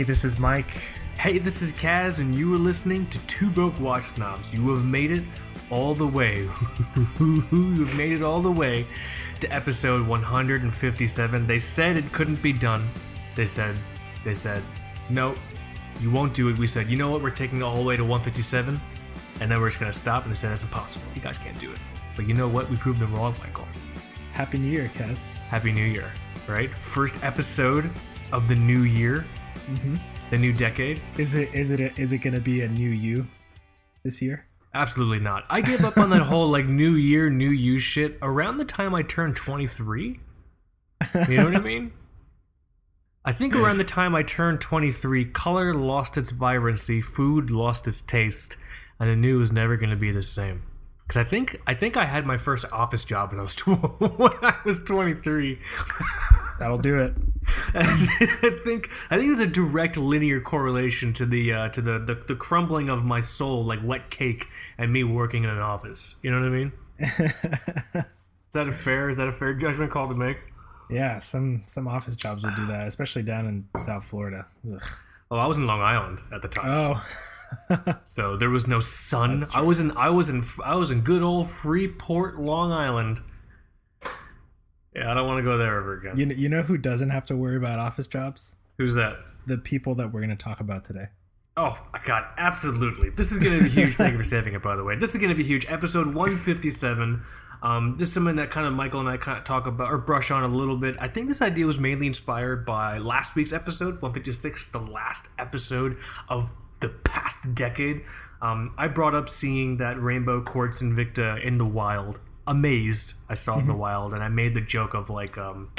Hey, this is Mike. Hey, this is Kaz, and you are listening to Two Broke Watch Snobs. You have made it all the way. you have made it all the way to episode 157. They said it couldn't be done. They said, they said, no, you won't do it. We said, you know what? We're taking it all the way to 157, and then we're just gonna stop. And they said that's impossible. You guys can't do it. But you know what? We proved them wrong, Michael. Happy New Year, Kaz. Happy New Year, right? First episode of the new year, Mm-hmm. the new decade. Is it is it a, is it gonna be a new you this year? Absolutely not. I gave up on that whole like new year, new you shit around the time I turned 23. You know what I mean? I think around the time I turned 23, color lost its vibrancy, food lost its taste, and I knew it was never going to be the same. Cuz I think I think I had my first office job when I was tw- when I was 23. That'll do it. I think I think there's a direct linear correlation to the uh, to the, the the crumbling of my soul like wet cake and me working in an office. You know what I mean? Is that a fair? Is that a fair judgment call to make? yeah, some some office jobs will do that, especially down in South Florida. Ugh. Oh, I was in Long Island at the time, Oh, so there was no sun. I was in I was in I was in good old Freeport, Long Island. Yeah, I don't want to go there ever again. you know, you know who doesn't have to worry about office jobs? Who's that? The people that we're gonna talk about today. Oh my god, absolutely. This is going to be huge. Thank you for saving it, by the way. This is going to be huge. Episode 157. Um, this is something that kind of Michael and I kind of talk about or brush on a little bit. I think this idea was mainly inspired by last week's episode, 156, the last episode of the past decade. Um, I brought up seeing that Rainbow Quartz Invicta in the wild. Amazed, I saw it in the wild, and I made the joke of like, um,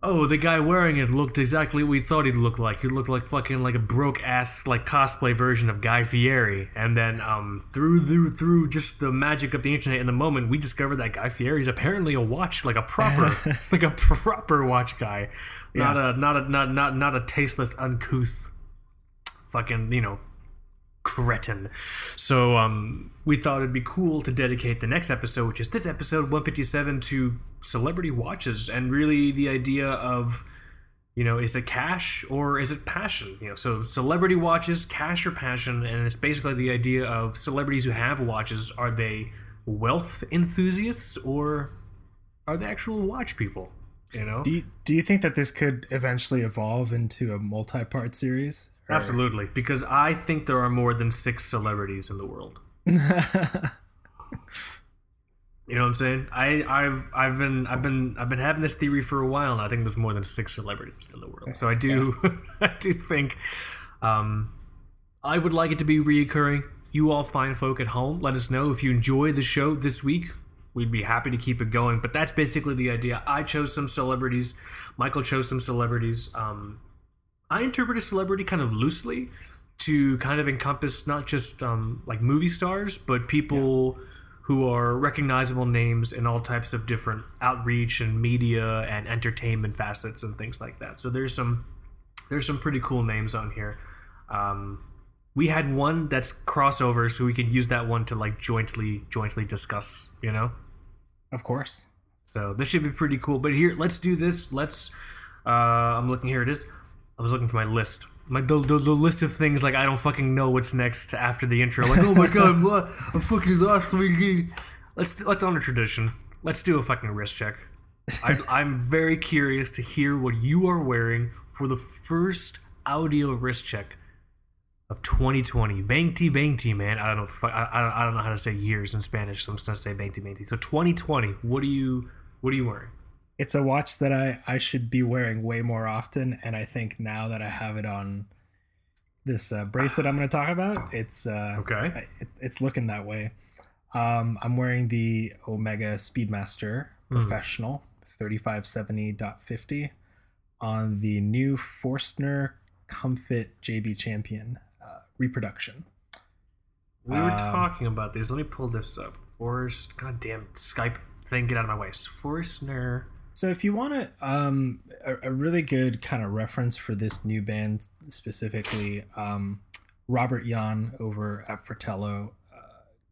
Oh, the guy wearing it looked exactly what we thought he'd look like. He looked like fucking like a broke ass like cosplay version of Guy Fieri. And then um through through through just the magic of the internet in the moment, we discovered that Guy Fieri is apparently a watch like a proper like a proper watch guy. Not a not a not not not a tasteless uncouth fucking, you know, cretin. So um, we thought it'd be cool to dedicate the next episode, which is this episode 157, to celebrity watches and really the idea of, you know, is it cash or is it passion? You know, so celebrity watches, cash or passion, and it's basically the idea of celebrities who have watches. Are they wealth enthusiasts or are they actual watch people? You know, Do you, do you think that this could eventually evolve into a multi-part series? Or- absolutely, because I think there are more than six celebrities in the world. You know what I'm saying? I, I've I've been I've been I've been having this theory for a while, and I think there's more than six celebrities in the world. So I do I do think um, I would like it to be reoccurring. You all fine folk at home, let us know if you enjoy the show this week. We'd be happy to keep it going. But that's basically the idea. I chose some celebrities. Michael chose some celebrities. Um, I interpret a celebrity kind of loosely to kind of encompass not just um, like movie stars, but people who are recognizable names in all types of different outreach and media and entertainment facets and things like that. So there's some there's some pretty cool names on here. Um, we had one that's crossover, so we could use that one to like jointly jointly discuss. You know. of course. So this should be pretty cool. But here, let's do this. Let's. Uh, I'm looking here. It is. I was looking for my list. My the, the, the list of things like I don't fucking know what's next after the intro. Like oh my god, I'm, lo- I'm fucking lost. Let's let's on a tradition. Let's do a fucking wrist check. I, I'm very curious to hear what you are wearing for the first audio wrist check of 2020. Bangti bangti, man. I don't know. Fuck, I, I, I don't know how to say years in Spanish, so I'm just gonna say bangti bangti. So 2020. What are you What are you wearing? It's a watch that I, I should be wearing way more often, and I think now that I have it on this uh, bracelet I'm going to talk about, it's uh, Okay. It, it's looking that way. Um, I'm wearing the Omega Speedmaster Professional 3570.50 on the new Forstner Komfit JB Champion uh, reproduction. We were Um, talking about these. Let me pull this up. Forrest, goddamn Skype thing, get out of my way. Forstner. So if you want to, um, a, a really good kind of reference for this new band specifically, um, Robert Jan over at Fratello uh,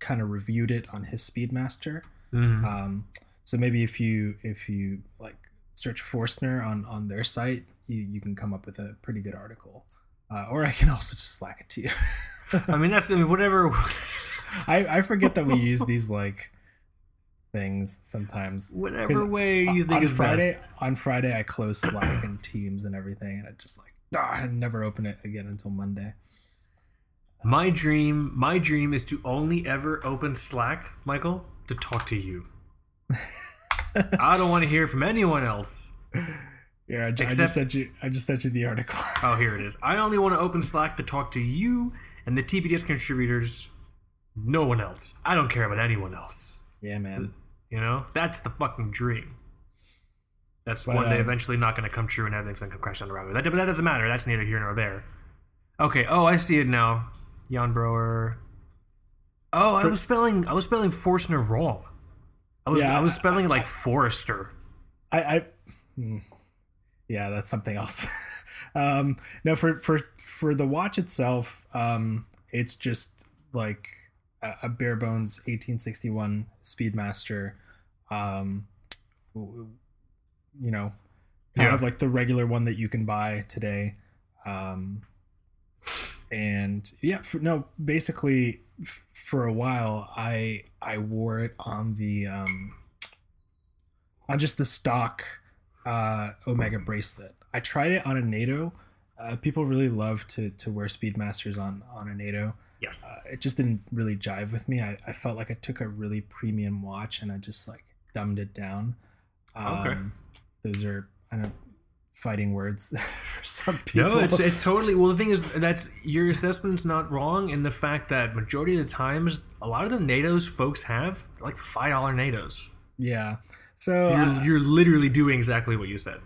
kind of reviewed it on his Speedmaster. Mhm. Um, so maybe if you if you like search Forstner on on their site, you you can come up with a pretty good article, uh, or I can also just slack it to you. I mean, that's I mean, whatever. I I forget that we use these like things sometimes. Whatever way you think on is Friday, best. on Friday, I close Slack and Teams and everything, and I just like ah, I never open it again until Monday. My dream, my dream is to only ever open Slack, Michael, to talk to you. I don't want to hear from anyone else. Yeah, I, ju- I just sent you. I just sent you the article. Oh, here it is. I only want to open Slack to talk to you and the TBDS contributors. No one else. I don't care about anyone else. yeah, man. You know, that's the fucking dream. That's But, one day um, eventually not going to come true, and everything's going to come crash down the road. That, but that doesn't matter. That's neither here nor there. Okay. Oh, I see it now. Jan Broer. Oh, I was spelling. I was spelling Forstner wrong. I was. Yeah, I was I- spelling it like Forrester. I, I hmm. yeah, that's something else. um, no, for for for the watch itself, um, it's just like a, bare bones 1861 Speedmaster. Um, you know, kind Yeah. of like the regular one that you can buy today. Um, and yeah, for, no, basically, for a while, I I wore it on the um, on just the stock uh, Omega bracelet. I tried it on a NATO. Uh, people really love to to wear Speedmasters on on a NATO. Yes. Uh, it just didn't really jive with me. I, I felt like I took a really premium watch and I just like dumbed it down. Um, Okay. Those are I don't fighting words for some people. No, it's, it's totally. Well, the thing is, that's your assessment's not wrong in the fact that majority of the times, a lot of the NATO's folks have like five dollar NATO's. yeah. So, So uh, you're, you're literally doing exactly what you said.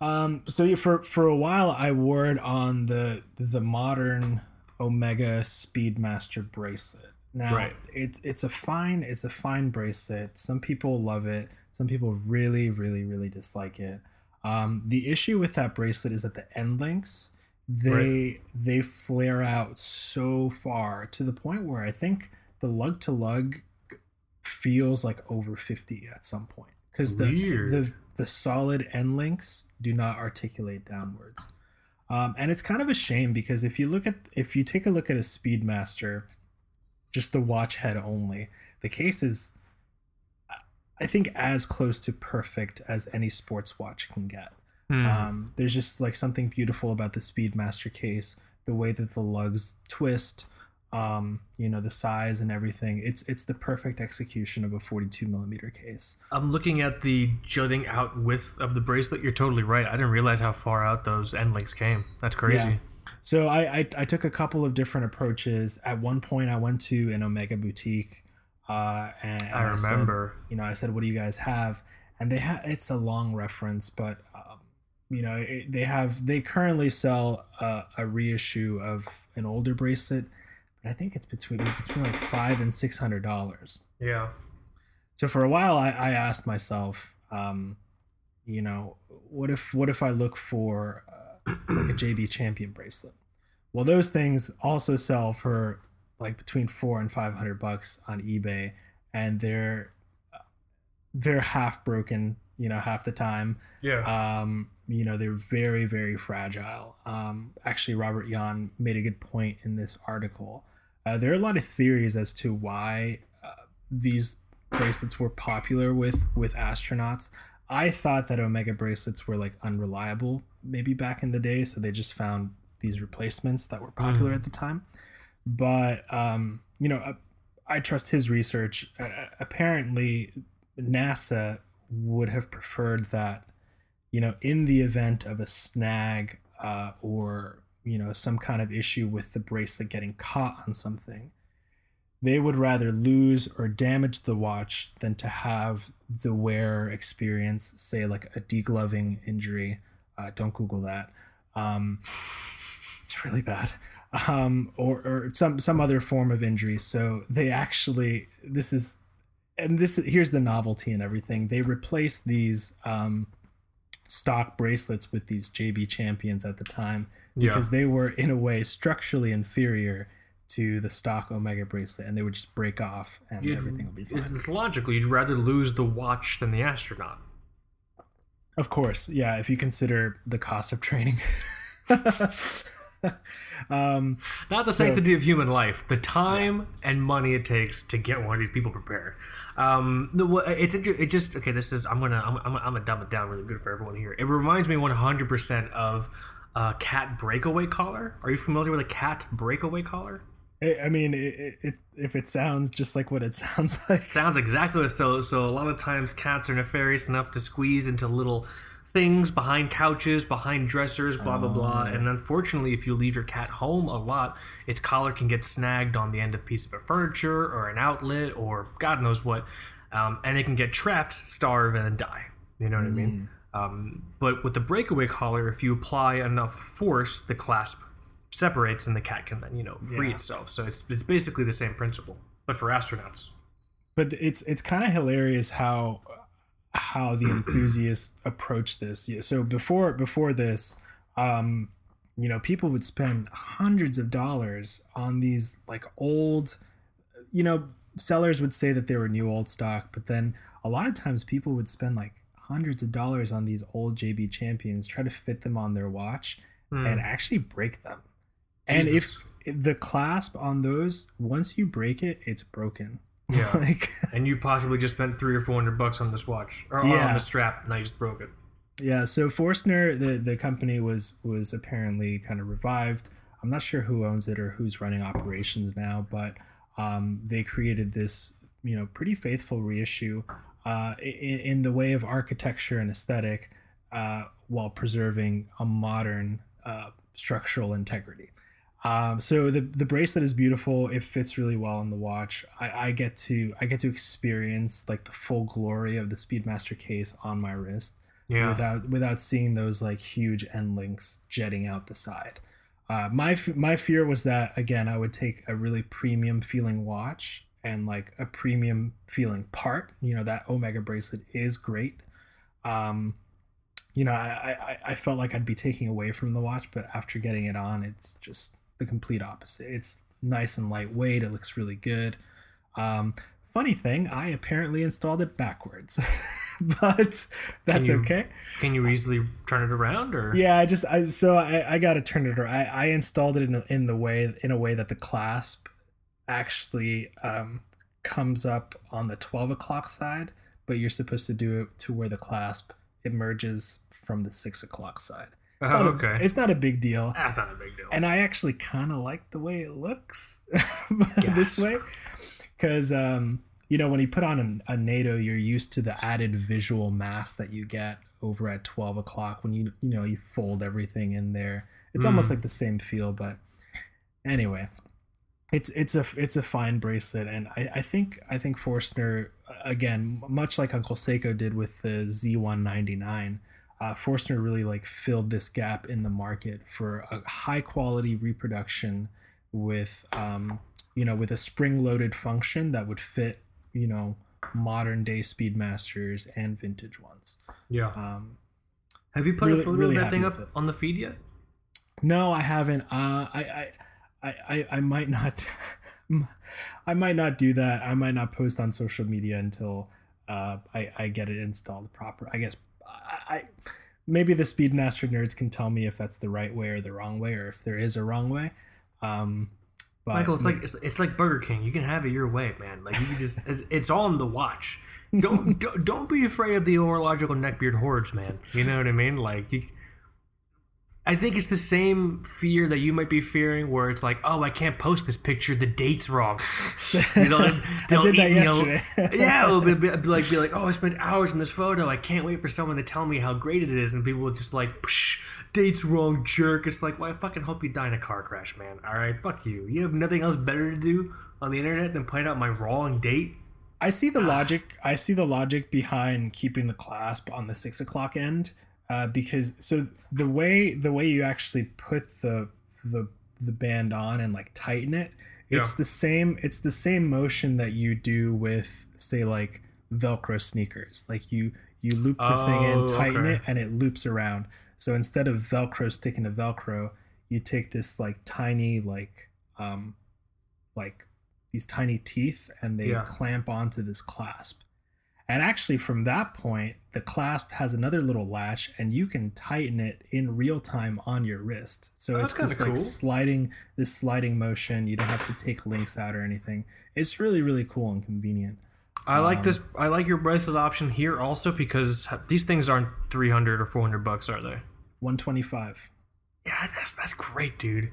Um, so yeah, for for a while I wore it on the the modern Omega Speedmaster bracelet. Now Right. it's it's a fine it's a fine bracelet. Some people love it. Some people really really really dislike it. Um, the issue with that bracelet is that the end links they they flare out so far to the point where I think the lug to lug feels like over 50 at some point because the, the the solid end links do not articulate downwards um, and it's kind of a shame because if you look at if you take a look at a speedmaster just the watch head only the case is i think as close to perfect as any sports watch can get Hmm. um, there's just like something beautiful about the Speedmaster case, the way that the lugs twist, um, you know, the size and everything. It's it's the perfect execution of a 42 millimeter case. I'm looking at the jutting out width of the bracelet. You're totally right. I didn't realize how far out those end links came. That's crazy. Yeah. So I, I I took a couple of different approaches. At one point, I went to an Omega boutique, uh, and, and I said, remember. you know, I said, "What do you guys have?" And they have it's a long reference, but um, you know, it, they have they currently sell a, a reissue of an older bracelet, but I think it's between between like five and six hundred dollars. Yeah. So for a while, I, I asked myself, um, you know, what if what if I look for uh, like a JB Champion bracelet? Well, those things also sell for like between four and five hundred bucks on eBay, and they're they're half broken, you know, half the time. Yeah. Um, you know, they're very, very fragile. Um, actually, Robert Jan made a good point in this article. Uh, there are a lot of theories as to why uh, these bracelets were popular with with astronauts. I thought that Omega bracelets were like unreliable, maybe back in the day, so they just found these replacements that were popular Mhm. at the time. But um, you know, I, I trust his research. Uh, apparently, NASA would have preferred that, you know, in the event of a snag uh, or you know some kind of issue with the bracelet getting caught on something, they would rather lose or damage the watch than to have the wearer experience, say, like a degloving injury. Uh, don't Google that. Um, it's really bad. Um, or, or some some other form of injury. So they actually this is and this here's the novelty and everything. They replaced these um, stock bracelets with these JB champions at the time Yeah. because they were in a way structurally inferior to the stock Omega bracelet, and they would just break off and You'd- everything would be fine. It's logical. You'd rather lose the watch than the astronaut. Of course, yeah. If you consider the cost of training. um, Not the so- sanctity of human life, the time and money it takes to get one of these people prepared. Um, the, it's it just okay. This is I'm gonna I'm, I'm, I'm gonna dumb it down really good for everyone here. It reminds me 100 percent of a cat breakaway collar. Are you familiar with a cat breakaway collar? I I mean, it, it, it, if it sounds just like what it sounds like, Sounds exactly like so. So a lot of times cats are nefarious enough to squeeze into little things behind couches, behind dressers, blah blah blah. And unfortunately, if you leave your cat home a lot, its collar can get snagged on the end of a piece of furniture or an outlet or God knows what, um, and it can get trapped, starve, and die. You know what I mean? Um, but with the breakaway collar, if you apply enough force, the clasp separates and the cat can then you know free Yeah. itself. So it's it's basically the same principle, but for astronauts. but it's it's kind of hilarious how how the enthusiasts approach this. Yeah, So before before this, um, you know, people would spend hundreds of dollars on these like old, you know, sellers would say that they were new old stock, but then a lot of times people would spend like hundreds of dollars on these old JB champions, try to fit them on their watch, Hmm. and actually break them. And if the clasp on those, once you break it, it's broken. Yeah. like and you possibly just spent three or four hundred bucks on this watch or, Yeah. on the strap. Now you just broke it. Yeah, so Forstner, the the company was was apparently kind of revived. I'm not sure who owns it or who's running operations now, but um, they created this, you know, pretty faithful reissue uh, in, in the way of architecture and aesthetic, uh, while preserving a modern uh, structural integrity. Um, so the the bracelet is beautiful. It fits really well on the watch. I, I get to I get to experience like the full glory of the Speedmaster case on my wrist Yeah. without without seeing those like huge end links jetting out the side. Uh, my my fear was that again I would take a really premium feeling watch and like a premium feeling part. You know that Omega bracelet is great. Um, you know I, I I felt like I'd be taking away from the watch, but after getting it on, it's just the complete opposite. It's nice and lightweight. It looks really good. Um, funny thing, I apparently installed it backwards, but that's you- okay. Can you easily turn it around or? Yeah, I just I so I, I got to turn it around. I, I installed it in in the way in a way that the clasp actually um, comes up on the twelve o'clock side, but you're supposed to do it to where the clasp emerges from the six o'clock side. It's Oh, not a- okay. it's not a big deal, That's not a big deal. and I actually kind of like the way it looks this way, because um, you know when you put on a, a NATO, you're used to the added visual mass that you get over at twelve o'clock when you you know you fold everything in there. It's almost Mm. like the same feel, but anyway, it's it's a it's a fine bracelet, and I, I think I think Forstner again, much like Uncle Seiko did with the Z199. Uh, Forstner really like filled this gap in the market for a high quality reproduction with um, you know with a spring loaded function that would fit you know modern day Speedmasters and vintage ones. yeah. Um, Have you put really- a photo really of that thing up on the feed yet? No, I haven't. Uh, I, I, I, I, I might not. I might not do that. I might not post on social media until uh, I, I get it installed proper. I guess I, I maybe the Speedmaster nerds can tell me if that's the right way or the wrong way, or if there is a wrong way. Um, but Michael, it's like it's, it's like Burger King. You can have it your way, man. Like you can just it's, it's all in the watch. Don't, don't don't be afraid of the orological neckbeard hordes, man. You know what I mean? Like you, I think it's the same fear that you might be fearing, where it's like, oh, I can't post this picture. The date's wrong. You know, I they'll did that eat me out- yesterday. yeah, it'll be, be, like be like, oh, I spent hours in this photo. I can't wait for someone to tell me how great it is, and people will just like, Psh, date's wrong, jerk. It's like, well, I fucking hope you die in a car crash, man. All right, fuck you. You have nothing else better to do on the internet than point out my wrong date. I see the ah. logic. I see the logic behind keeping the clasp on the six o'clock end, uh, because so the way the way you actually put the the the band on and like tighten it, it's Yeah. the same. It's the same motion that you do with say like Velcro sneakers. Like you you loop the thing Oh, in, tighten okay. it, and it loops around. So instead of Velcro sticking to Velcro, you take this like tiny like um like these tiny teeth and they Yeah. clamp onto this clasp And actually, from that point, the clasp has another little latch, and you can tighten it in real time on your wrist. So Oh, it's this kinda like sliding, this sliding motion. You don't have to take links out or anything. It's really, really cool and convenient. I like Um, this. I like your bracelet option here also because these things aren't three hundred or four hundred bucks, are they? 125. Yeah, that's that's great, dude.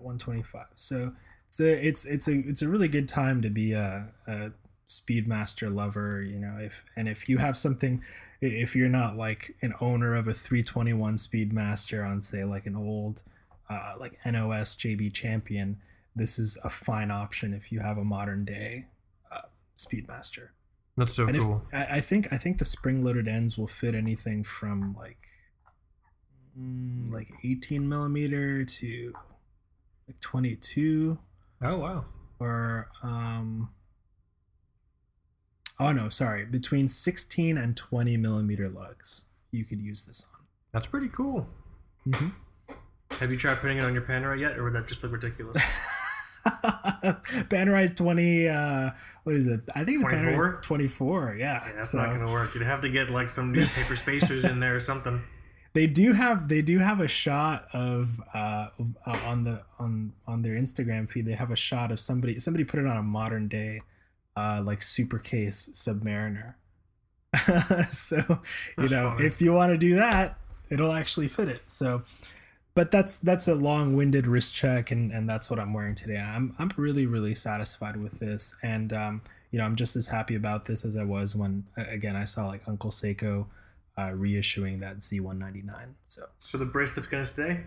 125 so it's a it's it's a it's a really good time to be a, a speedmaster lover you know if and if you have something if you're not like an owner of a 321 speedmaster on say like an old uh, like nos jb champion this is a fine option if you have a modern day uh, speedmaster That's so and if, cool. I, I think I think the spring loaded ends will fit anything from like mm, like 18 millimeter to like 22 oh wow. or um oh no sorry between 16 and 20 millimeter lugs you could use this on. That's pretty cool. Mhm. Have you tried putting it on your Panerai yet, or would that just look ridiculous? Panerai's 20 uh what is it i think the 24? Panerai's 24 yeah, Yeah, that's so- not gonna work. You'd have to get like some newspaper spacers in there or something. they do have they do have a shot of uh, uh on the on on their instagram feed they have a shot of somebody somebody put it on a modern day uh like super case submariner so you That's know funny. if you want to do that it'll actually fit it so but that's that's a long-winded wrist check and and that's what i'm wearing today i'm i'm really really satisfied with this and um you know i'm just as happy about this as i was when again i saw like uncle seiko uh, reissuing that Z199. So So the bracelet's gonna stay.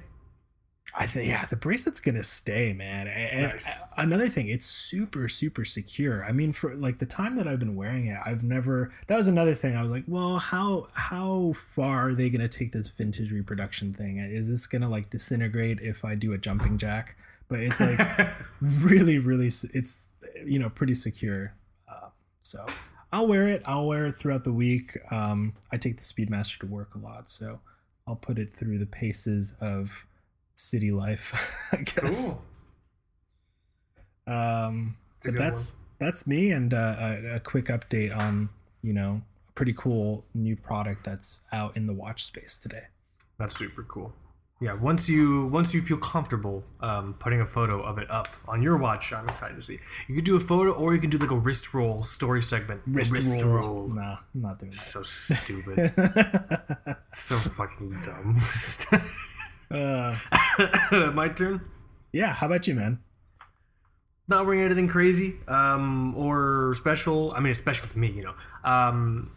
I think yeah, the bracelet's gonna stay, man. And Nice. another thing, it's super super secure. I mean, for like the time that I've been wearing it, I've never. That was another thing. I was like, well, how how far are they gonna take this vintage reproduction thing? Is this gonna like disintegrate if I do a jumping jack? But it's like really really it's you know pretty secure uh, so i'll wear it i'll wear it throughout the week um, i take the speedmaster to work a lot so i'll put it through the paces of city life i guess cool. um, but that's that's me and uh, a, a quick update on you know a pretty cool new product that's out in the watch space today That's super cool. Yeah, once you once you feel comfortable um, putting a photo of it up on your watch, I'm excited to see. You could do a photo, or you can do like a wrist roll story segment. wrist, roll. roll. no i'm not doing that So stupid. so fucking dumb. uh, My turn. yeah how about you man Not wearing anything crazy um, or special. I mean, it's special to me, you know. Um,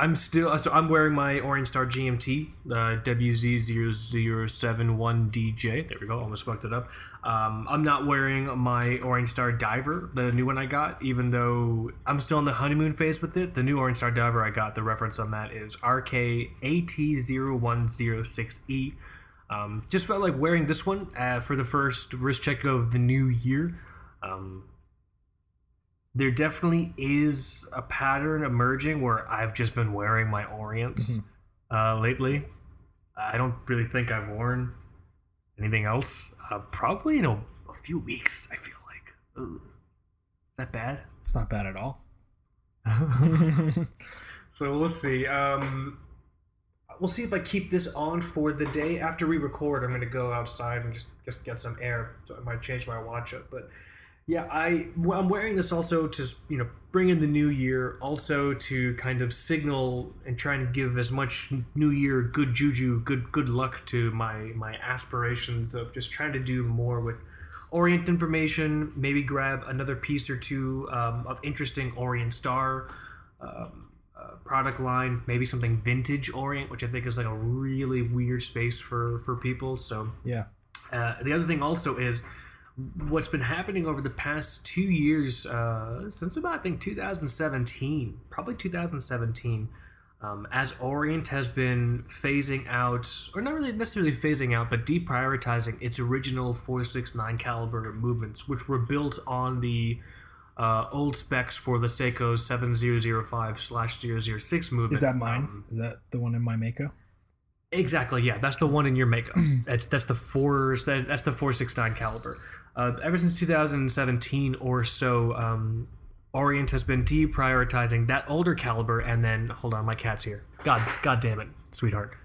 I'm still so I'm wearing my Orient Star GMT uh, WZ0071DJ. There we go. Almost fucked it up. Um, I'm not wearing my Orient Star Diver, the new one I got, even though I'm still in the honeymoon phase with it. The new Orient Star Diver I got, the reference on that is RK AT0106E. Um, just felt like wearing this one uh, for the first wrist check of the new year. Um, there definitely is a pattern emerging where I've just been wearing my Orients Mhm. uh, lately. I don't really think I've worn anything else. Uh, probably in a, a few weeks. I feel like. Ugh. Is that bad? it's not bad at all So we'll see. Um, we'll see if I keep this on for the day after we record. I'm to go outside and just just get some air, so I might change my watch up. But yeah, I I'm wearing this also to you know bring in the new year, also to kind of signal and trying to give as much new year good juju, good good luck to my my aspirations of just trying to do more with Orient information. Maybe grab another piece or two um, of interesting Orient Star. Um, uh, product line, maybe something vintage Orient, which I think is like a really weird space for for people. So yeah uh, the other thing also is what's been happening over the past two years, uh, since about I think 2017, probably 2017, um, as Orient has been phasing out, or not really necessarily phasing out, but deprioritizing its original 469 caliber movements, which were built on the uh, old specs for the Seiko 7005 slash 006 movement. is that mine Um, is that the one in my mako Exactly. Yeah, that's the one in your Mako. that's that's the four. That, that's the four six nine caliber. Uh, ever since 2017 or so, um, Orient has been deprioritizing that older caliber, and then hold on, my cat's here. God, God damn it, sweetheart.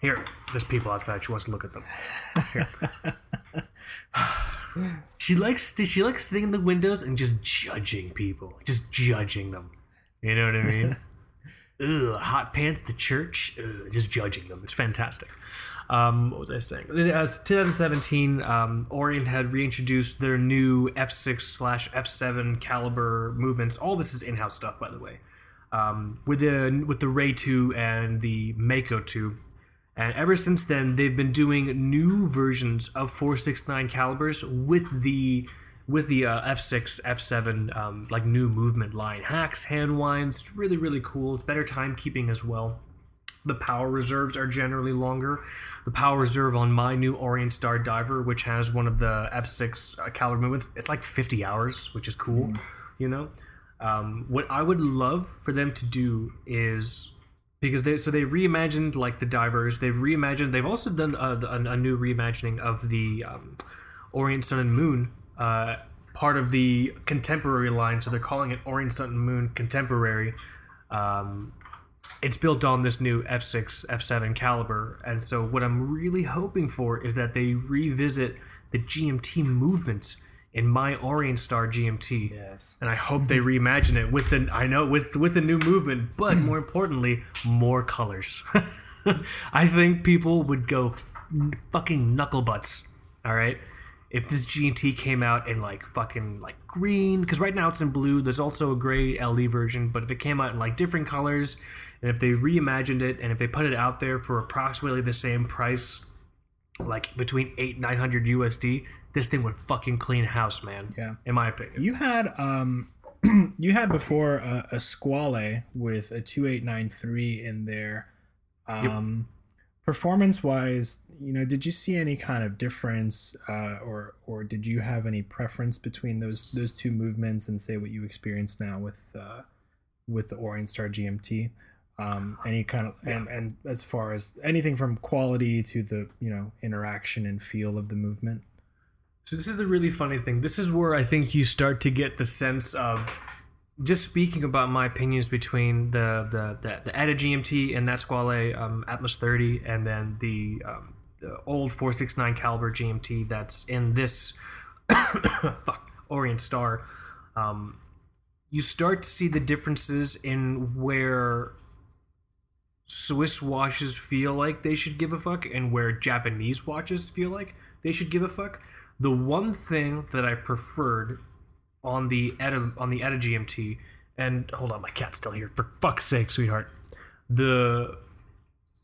Here, there's people outside. She wants to look at them. Here. she likes she likes sitting in the windows and just judging people, just judging them. You know what I mean? Ugh, hot pants to church, Ugh, just judging them. It's fantastic. Um, what was I saying? As 2017, um, Orient had reintroduced their new F6 slash F7 caliber movements. All this is in-house stuff, by the way. Um, with the with the Ray 2 and the Mako 2. And ever since then, they've been doing new versions of 469 calibers with the with the uh, F6, F7 um, like new movement line hacks, hand winds. It's really really cool. It's better timekeeping as well. The power reserves are generally longer. The power reserve on my new Orient Star Diver, which has one of the F6 uh, caliber movements, it's like 50 hours, which is cool. You know, um, what I would love for them to do is because they so they reimagined like the divers. They've reimagined. They've also done a, a, a new reimagining of the um, Orient Sun and Moon. Uh, part of the contemporary line, so they're calling it Orient Sun and Moon Contemporary. Um, it's built on this new F6, F7 caliber. And so, what I'm really hoping for is that they revisit the GMT movement in my Orient Star GMT. Yes. And I hope they reimagine it with the I know with with the new movement, but more importantly, more colors. I think people would go fucking knuckle butts. All right. If this GMT came out in like fucking like green, because right now it's in blue. There's also a gray LE version, but if it came out in like different colors, and if they reimagined it, and if they put it out there for approximately the same price, like between eight nine hundred USD, this thing would fucking clean house, man. Yeah. In my opinion. You had um you had before a, a Squale with a 2893 in there. Um performance wise, you know, did you see any kind of difference uh, or or did you have any preference between those those two movements and say what you experience now with uh with the Orient Star GMT? Um, any kind of and, and as far as anything from quality to the you know interaction and feel of the movement So this is the really funny thing. This is where I think you start to get the sense of just speaking about my opinions between the the the, the ETA GMT and that Squale um, Atmos 30, and then the, um, the old 469 caliber GMT that's in this fuck Orient Star. Um, you start to see the differences in where Swiss watches feel like they should give a fuck and where Japanese watches feel like they should give a fuck. The one thing that I preferred on the ETA, on the ETA GMT, and hold on, my cat's still here. For fuck's sake, sweetheart. The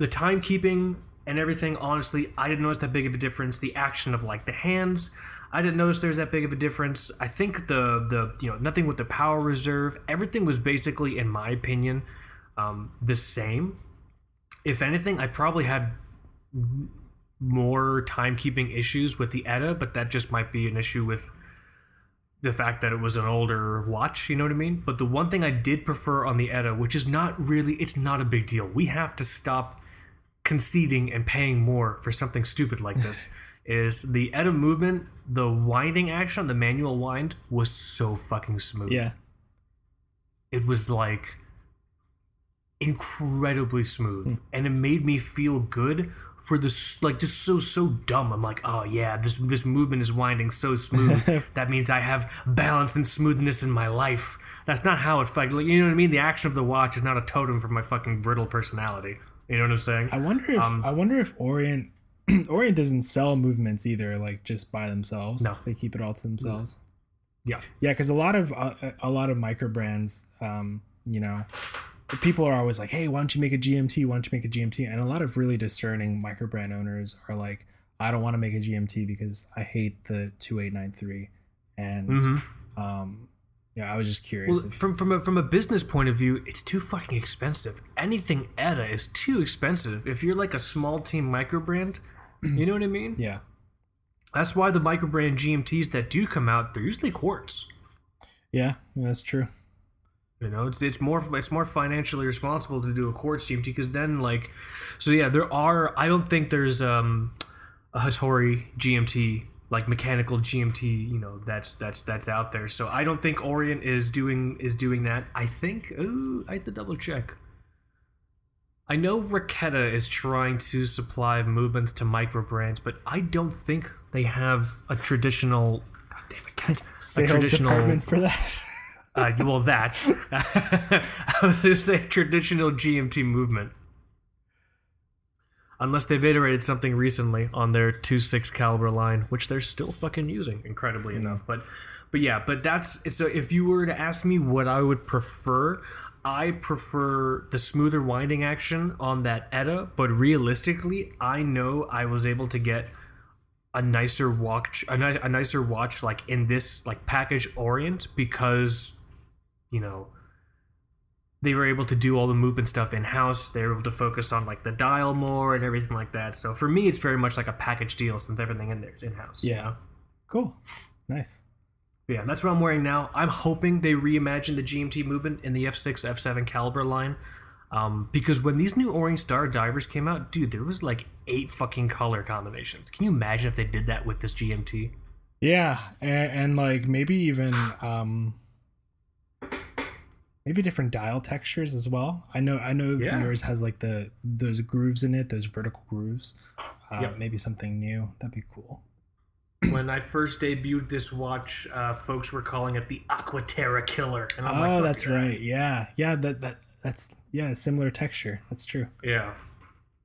the timekeeping and everything, honestly, I didn't notice that big of a difference. The action of like the hands, I didn't notice there's that big of a difference. I think the the you know nothing with the power reserve, everything was basically, in my opinion, um, the same. If anything, I probably had more timekeeping issues with the ETA, but that just might be an issue with the fact that it was an older watch, you know what I mean? But the one thing I did prefer on the ETA, which is not really, it's not a big deal. We have to stop conceding and paying more for something stupid like this. is the ETA movement, the winding action, the manual wind was so fucking smooth. yeah It was like incredibly smooth, hmm. and it made me feel good for this like just so so dumb. I'm like, oh yeah, this this movement is winding so smooth. that means I have balance and smoothness in my life. That's not how it felt. Like, you know what I mean? The action of the watch is not a totem for my fucking brittle personality. You know what I'm saying? I wonder if Um, I wonder if Orient Orient doesn't sell movements either, like just by themselves. No. they keep it all to themselves. Yeah. Yeah, because a lot of uh, a lot of micro brands, um, you know, people are always like, "Hey, why don't you make a GMT? Why don't you make a GMT?" And a lot of really discerning micro brand owners are like, "I don't want to make a GMT because I hate the 2893." And Mhm. um, yeah, I was just curious. Well, if, from from a, from a business point of view, it's too fucking expensive. Anything ETA is too expensive. If you're like a small team micro brand, you know what I mean? yeah, That's why the micro brand GMTs that do come out, they're usually quartz. yeah, that's true. You know, it's it's more it's more financially responsible to do a quartz GMT because then like, so yeah, there are. I don't think there's um a Hattori GMT like mechanical GMT, you know, that's that's that's out there. So I don't think Orient is doing is doing that. I think ooh, I have to double check. I know Raketa is trying to supply movements to micro brands, but I don't think they have a traditional. God damn it, a traditional. department for that. Uh, well, that was going traditional GMT movement. Unless they've iterated something recently on their 2.6 caliber line, which they're still fucking using, incredibly enough. But, but yeah, but that's so. If you were to ask me what I would prefer, I prefer the smoother winding action on that ETA. But realistically, I know I was able to get a nicer watch, a, ni- a nicer watch like in this like package Orient because you know they were able to do all the movement stuff in house. They were able to focus on like the dial more and everything like that. So for me, it's very much like a package deal since everything in there is in house. Yeah. Cool. Nice. Yeah, that's what I'm wearing now. I'm hoping they reimagine the GMT movement in the F6, F7 caliber line. Um, because when these new Orient Star divers came out, dude, there was like eight fucking color combinations. Can you imagine if they did that with this GMT? Yeah, and, and like maybe even um maybe different dial textures as well. I know I know Yeah. yours has like the those grooves in it, those vertical grooves. Uh, Yep. Maybe something new. That'd be cool. when I first debuted this watch, uh, folks were calling it the Aquaterra Killer. And I'm oh, like, "Fuck that's yeah." right. Yeah, yeah. That that that's yeah, similar texture. That's true. Yeah.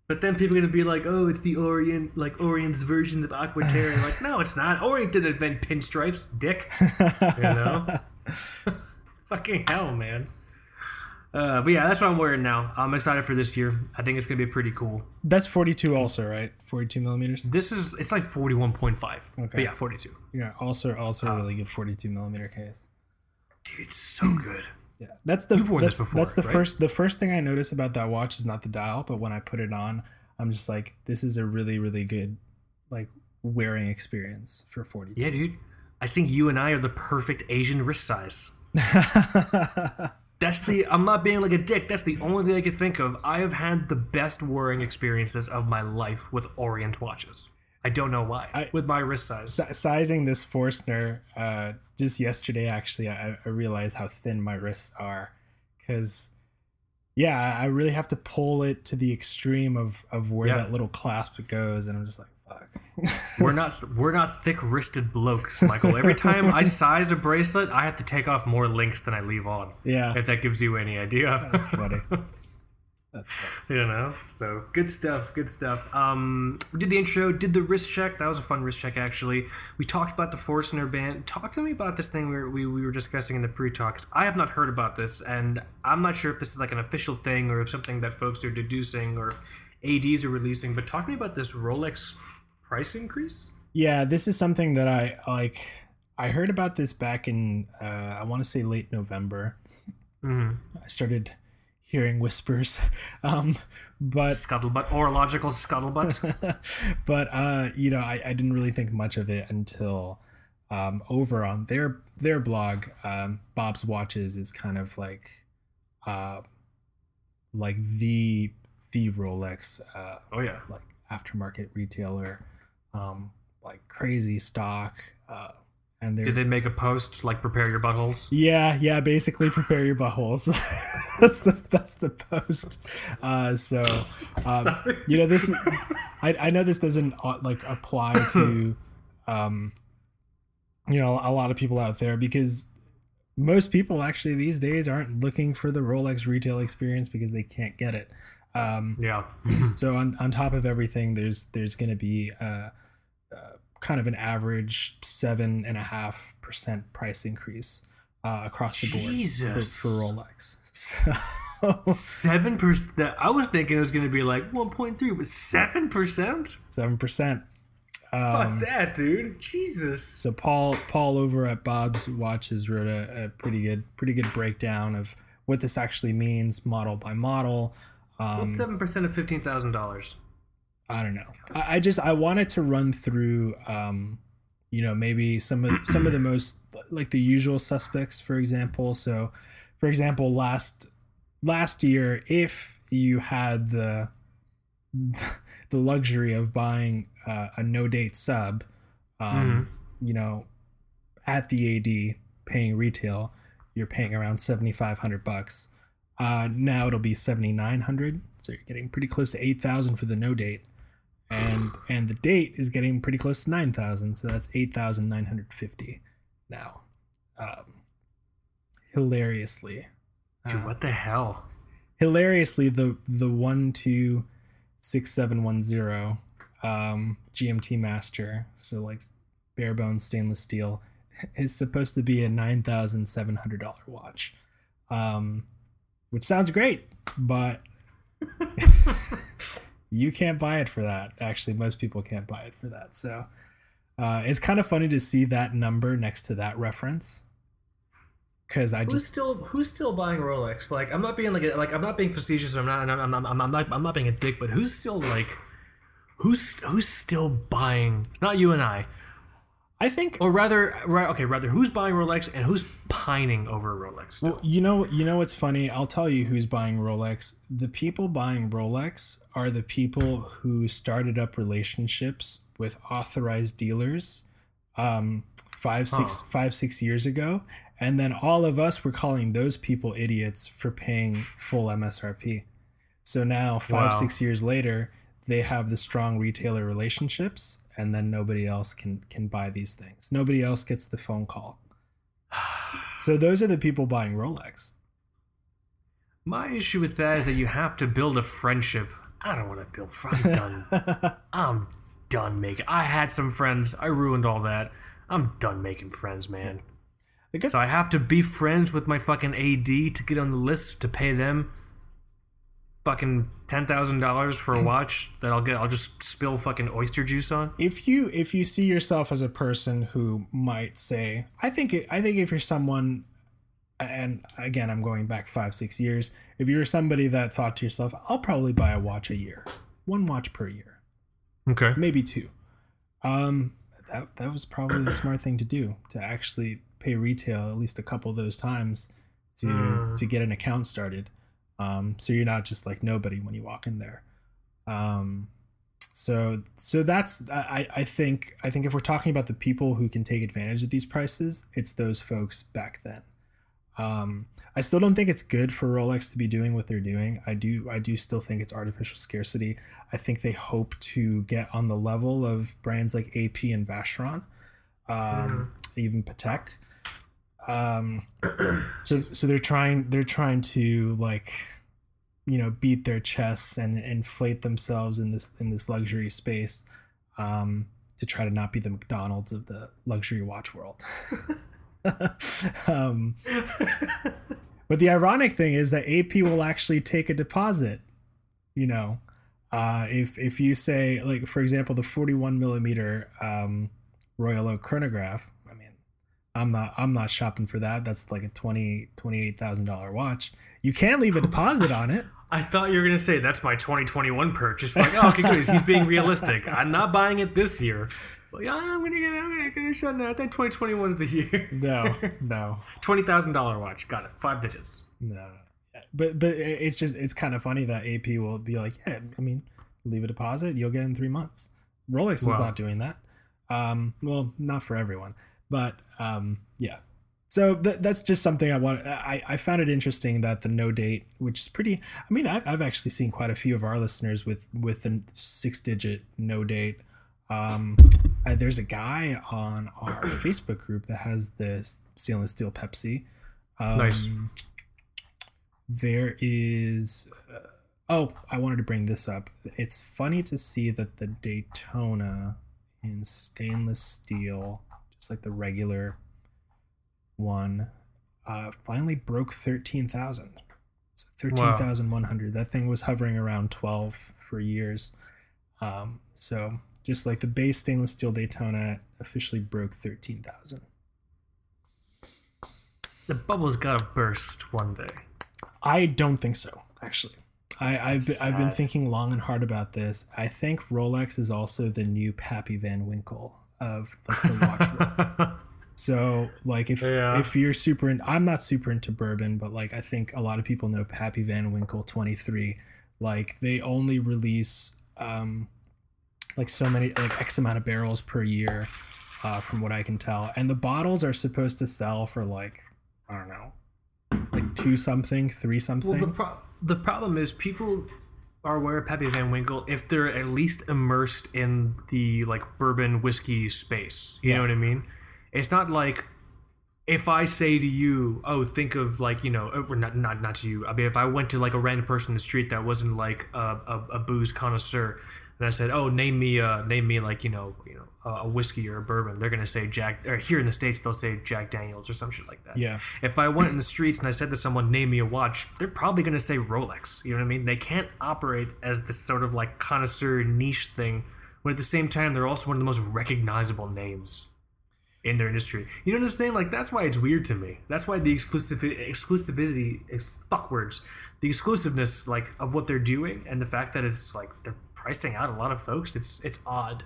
But then people are gonna be like, "Oh, it's the Orient, like Orient's version of Aquaterra." like, no, it's not. Orient didn't invent pinstripes, dick. You know? Fucking hell, man. Uh, but yeah, that's what I'm wearing now. I'm excited for this year. I think it's gonna be pretty cool. That's 42 also, right? 42 millimeters. This is it's like 41.5. Okay. But yeah, 42. Yeah, also also a really good 42 millimeter case. Dude, it's so good. Yeah, that's the that's, before, that's the right? first the first thing I notice about that watch is not the dial, but when I put it on, I'm just like, this is a really really good like wearing experience for 42. Yeah, dude. I think you and I are the perfect Asian wrist size. That's the. I'm not being like a dick. That's the only thing I could think of. I have had the best wearing experiences of my life with Orient watches. I don't know why. I- with my wrist size. Si- sizing this Forstner uh, just yesterday, actually, I, I realized how thin my wrists are, because yeah, I really have to pull it to the extreme of of where Yeah. that little clasp goes, and I'm just like. We're not. We're not thick wristed blokes, Michael. Every time I size a bracelet, I have to take off more links than I leave on. yeah, If that gives you any idea. that's funny. That's funny. you know so good stuff good stuff um we did the intro did the wrist check that was a fun wrist check actually we talked about the forstner band talk to me about this thing we were, we, we were discussing in the pre-talks i have not heard about this and i'm not sure if this is like an official thing or if something that folks are deducing or ads are releasing but talk to me about this rolex price increase Yeah, this is something that I like. I heard about this back in uh, I want to say late November. mm-hmm. I started hearing whispers, um, but scuttlebutt orological scuttlebutt but uh, you know I, I didn't really think much of it until um, over on their their blog. Um, Bob's Watches is kind of like uh, like the the Rolex uh, oh yeah like aftermarket retailer, um, like crazy stock. Uh, and they're did they make a post like prepare your buttholes yeah, yeah. Basically, prepare your buttholes. that's the that's the post. Uh, so, um, you know, this. I I know this doesn't uh, like apply to, um, you know, a lot of people out there because most people actually these days aren't looking for the Rolex retail experience because they can't get it. Um, yeah so on, on top of everything there's there's going to be uh, kind of an average seven and a half percent price increase uh, across the board for, Jesus. for rolex so Seven percent. I was thinking it was going to be like one point three, but seven percent. seven percent Fuck um, that, dude. Jesus. so paul paul over at bob's watches wrote a, a pretty good pretty good breakdown of what this actually means model by model um, What's seven percent of fifteen thousand dollars? I don't know. I, I just I wanted to run through, um, you know, maybe some of some of the most like the usual suspects, for example. So, for example, last last year, if you had the the luxury of buying uh, a no date sub, Um, You know, at the AD paying retail, you're paying around seventy five hundred bucks. Uh, now it'll be seventy nine hundred, so you're getting pretty close to eight thousand for the no date, and and the date is getting pretty close to nine thousand, so that's eight thousand nine hundred fifty now. Um, hilariously, Dude, uh, what the hell? hilariously the the one two six seven one zero um gmt master so like bare bones stainless steel is supposed to be a nine thousand seven hundred dollar watch um which sounds great but you can't buy it for that actually most people can't buy it for that so uh it's kind of funny to see that number next to that reference because i Who's just still who's still buying Rolex? Like I'm not being like a, like I'm not being prestigious. I'm not I'm, I'm, I'm, I'm not I'm not being a dick. But who's still like who's who's still buying? It's not you and I, i think or rather, right? Okay, rather who's buying Rolex and who's pining over Rolex? Well, you know, you know what's funny? I'll tell you who's buying Rolex. The people buying Rolex are the people who started up relationships with authorized dealers, um, five, six, Huh. five, six years ago, and then all of us were calling those people idiots for paying full MSRP. So now, five, Wow. six years later, they have the strong retailer relationships, and then nobody else can can buy these things. Nobody else gets the phone call. So those are the people buying Rolex. My issue with that is that you have to build a friendship. I don't want to build. I'm done. I'm done making. I had some friends. I ruined all that. I'm done making friends, man. Good- So I have to be friends with my fucking AD to get on the list to pay them fucking ten thousand dollars for a watch that I'll get. I'll just spill fucking oyster juice on. if you if you see yourself as a person who might say, I think it, I think if you're someone, and again I'm going back five six years, if you're somebody that thought to yourself, I'll probably buy a watch a year, one watch per year, Okay. maybe two. Um, that that was probably the smart thing to do to actually pay retail at least a couple of those times to Mm. to get an account started. Um, so you're not just like nobody when you walk in there. Um, so so that's I, I think I think if we're talking about the people who can take advantage of these prices, it's those folks back then. Um, I still don't think it's good for Rolex to be doing what they're doing. I do I do still think it's artificial scarcity. I think they hope to get on the level of brands like AP and Vacheron, um, even Patek. Um, so so they're trying they're trying to like you know beat their chests and inflate themselves in this in this luxury space um, to try to not be the McDonald's of the luxury watch world. um, but the ironic thing is that AP will actually take a deposit. You know, uh, if if you say like for example the 41 millimeter um, Royal Oak chronograph, I'm not I'm not shopping for that. That's like a twenty twenty eight thousand dollar watch. You can leave a deposit on it. I thought you were gonna say that's my 2021 purchase. Like, oh, okay, good. He's being realistic. I'm not buying it this year. Yeah, I'm gonna get, I'm gonna get a shot now. I think 2021 is the year. No, no, Twenty thousand dollar watch. Got it. Five digits. no. But but it's just it's kind of funny that AP will be like, yeah, I mean, leave a deposit, you'll get it in three months. Rolex is not doing that. Um, well, not for everyone, but um, yeah. So th- that's just something I want. I, I found it interesting that the no date, which is pretty. I mean, I've, I've actually seen quite a few of our listeners with with a six digit no date. Um, uh, there's a guy on our Facebook group that has this stainless steel Pepsi. Um, Nice. There is. Uh, oh, I wanted to bring this up. It's funny to see that the Daytona in stainless steel, just like the regular one, uh, finally broke 13,000. So 13,100. That thing was hovering around 12 for years. Um, so just like the base stainless steel Daytona officially broke 13,000. The bubble's gotta burst one day. I don't think so, actually. I, I've been, I've been thinking long and hard about this. I think Rolex is also the new Pappy Van Winkle of like the watch. So like if Yeah. if you're super in, I'm not super into bourbon, but like I think a lot of people know Pappy Van Winkle 23. Like they only release um like so many like X amount of barrels per year. uh, from what I can tell. And the bottles are supposed to sell for like I don't know, like two something, three something. Well, the, pro- the problem is people are aware of Pappy Van Winkle if they're at least immersed in the like bourbon whiskey space. You Yeah. know what I mean? It's not like if I say to you, "Oh, think of like you know," or not not not to you. I mean, if I went to like a random person in the street that wasn't like a, a, a booze connoisseur, and I said, "Oh, name me uh name me like you know you know a whiskey or a bourbon," they're gonna say Jack. Or here in the states, they'll say Jack Daniels or some shit like that. Yeah. If I went in the streets and I said to someone, "Name me a watch," they're probably gonna say Rolex. You know what I mean? They can't operate as this sort of like connoisseur niche thing, but at the same time they're also one of the most recognizable names in their industry. You know what I'm saying? Like that's why it's weird to me. That's why the exclusive exclusivity, ex, fuck words, the exclusiveness like of what they're doing, and the fact that it's like they're pricing out a lot of folks. It's it's odd.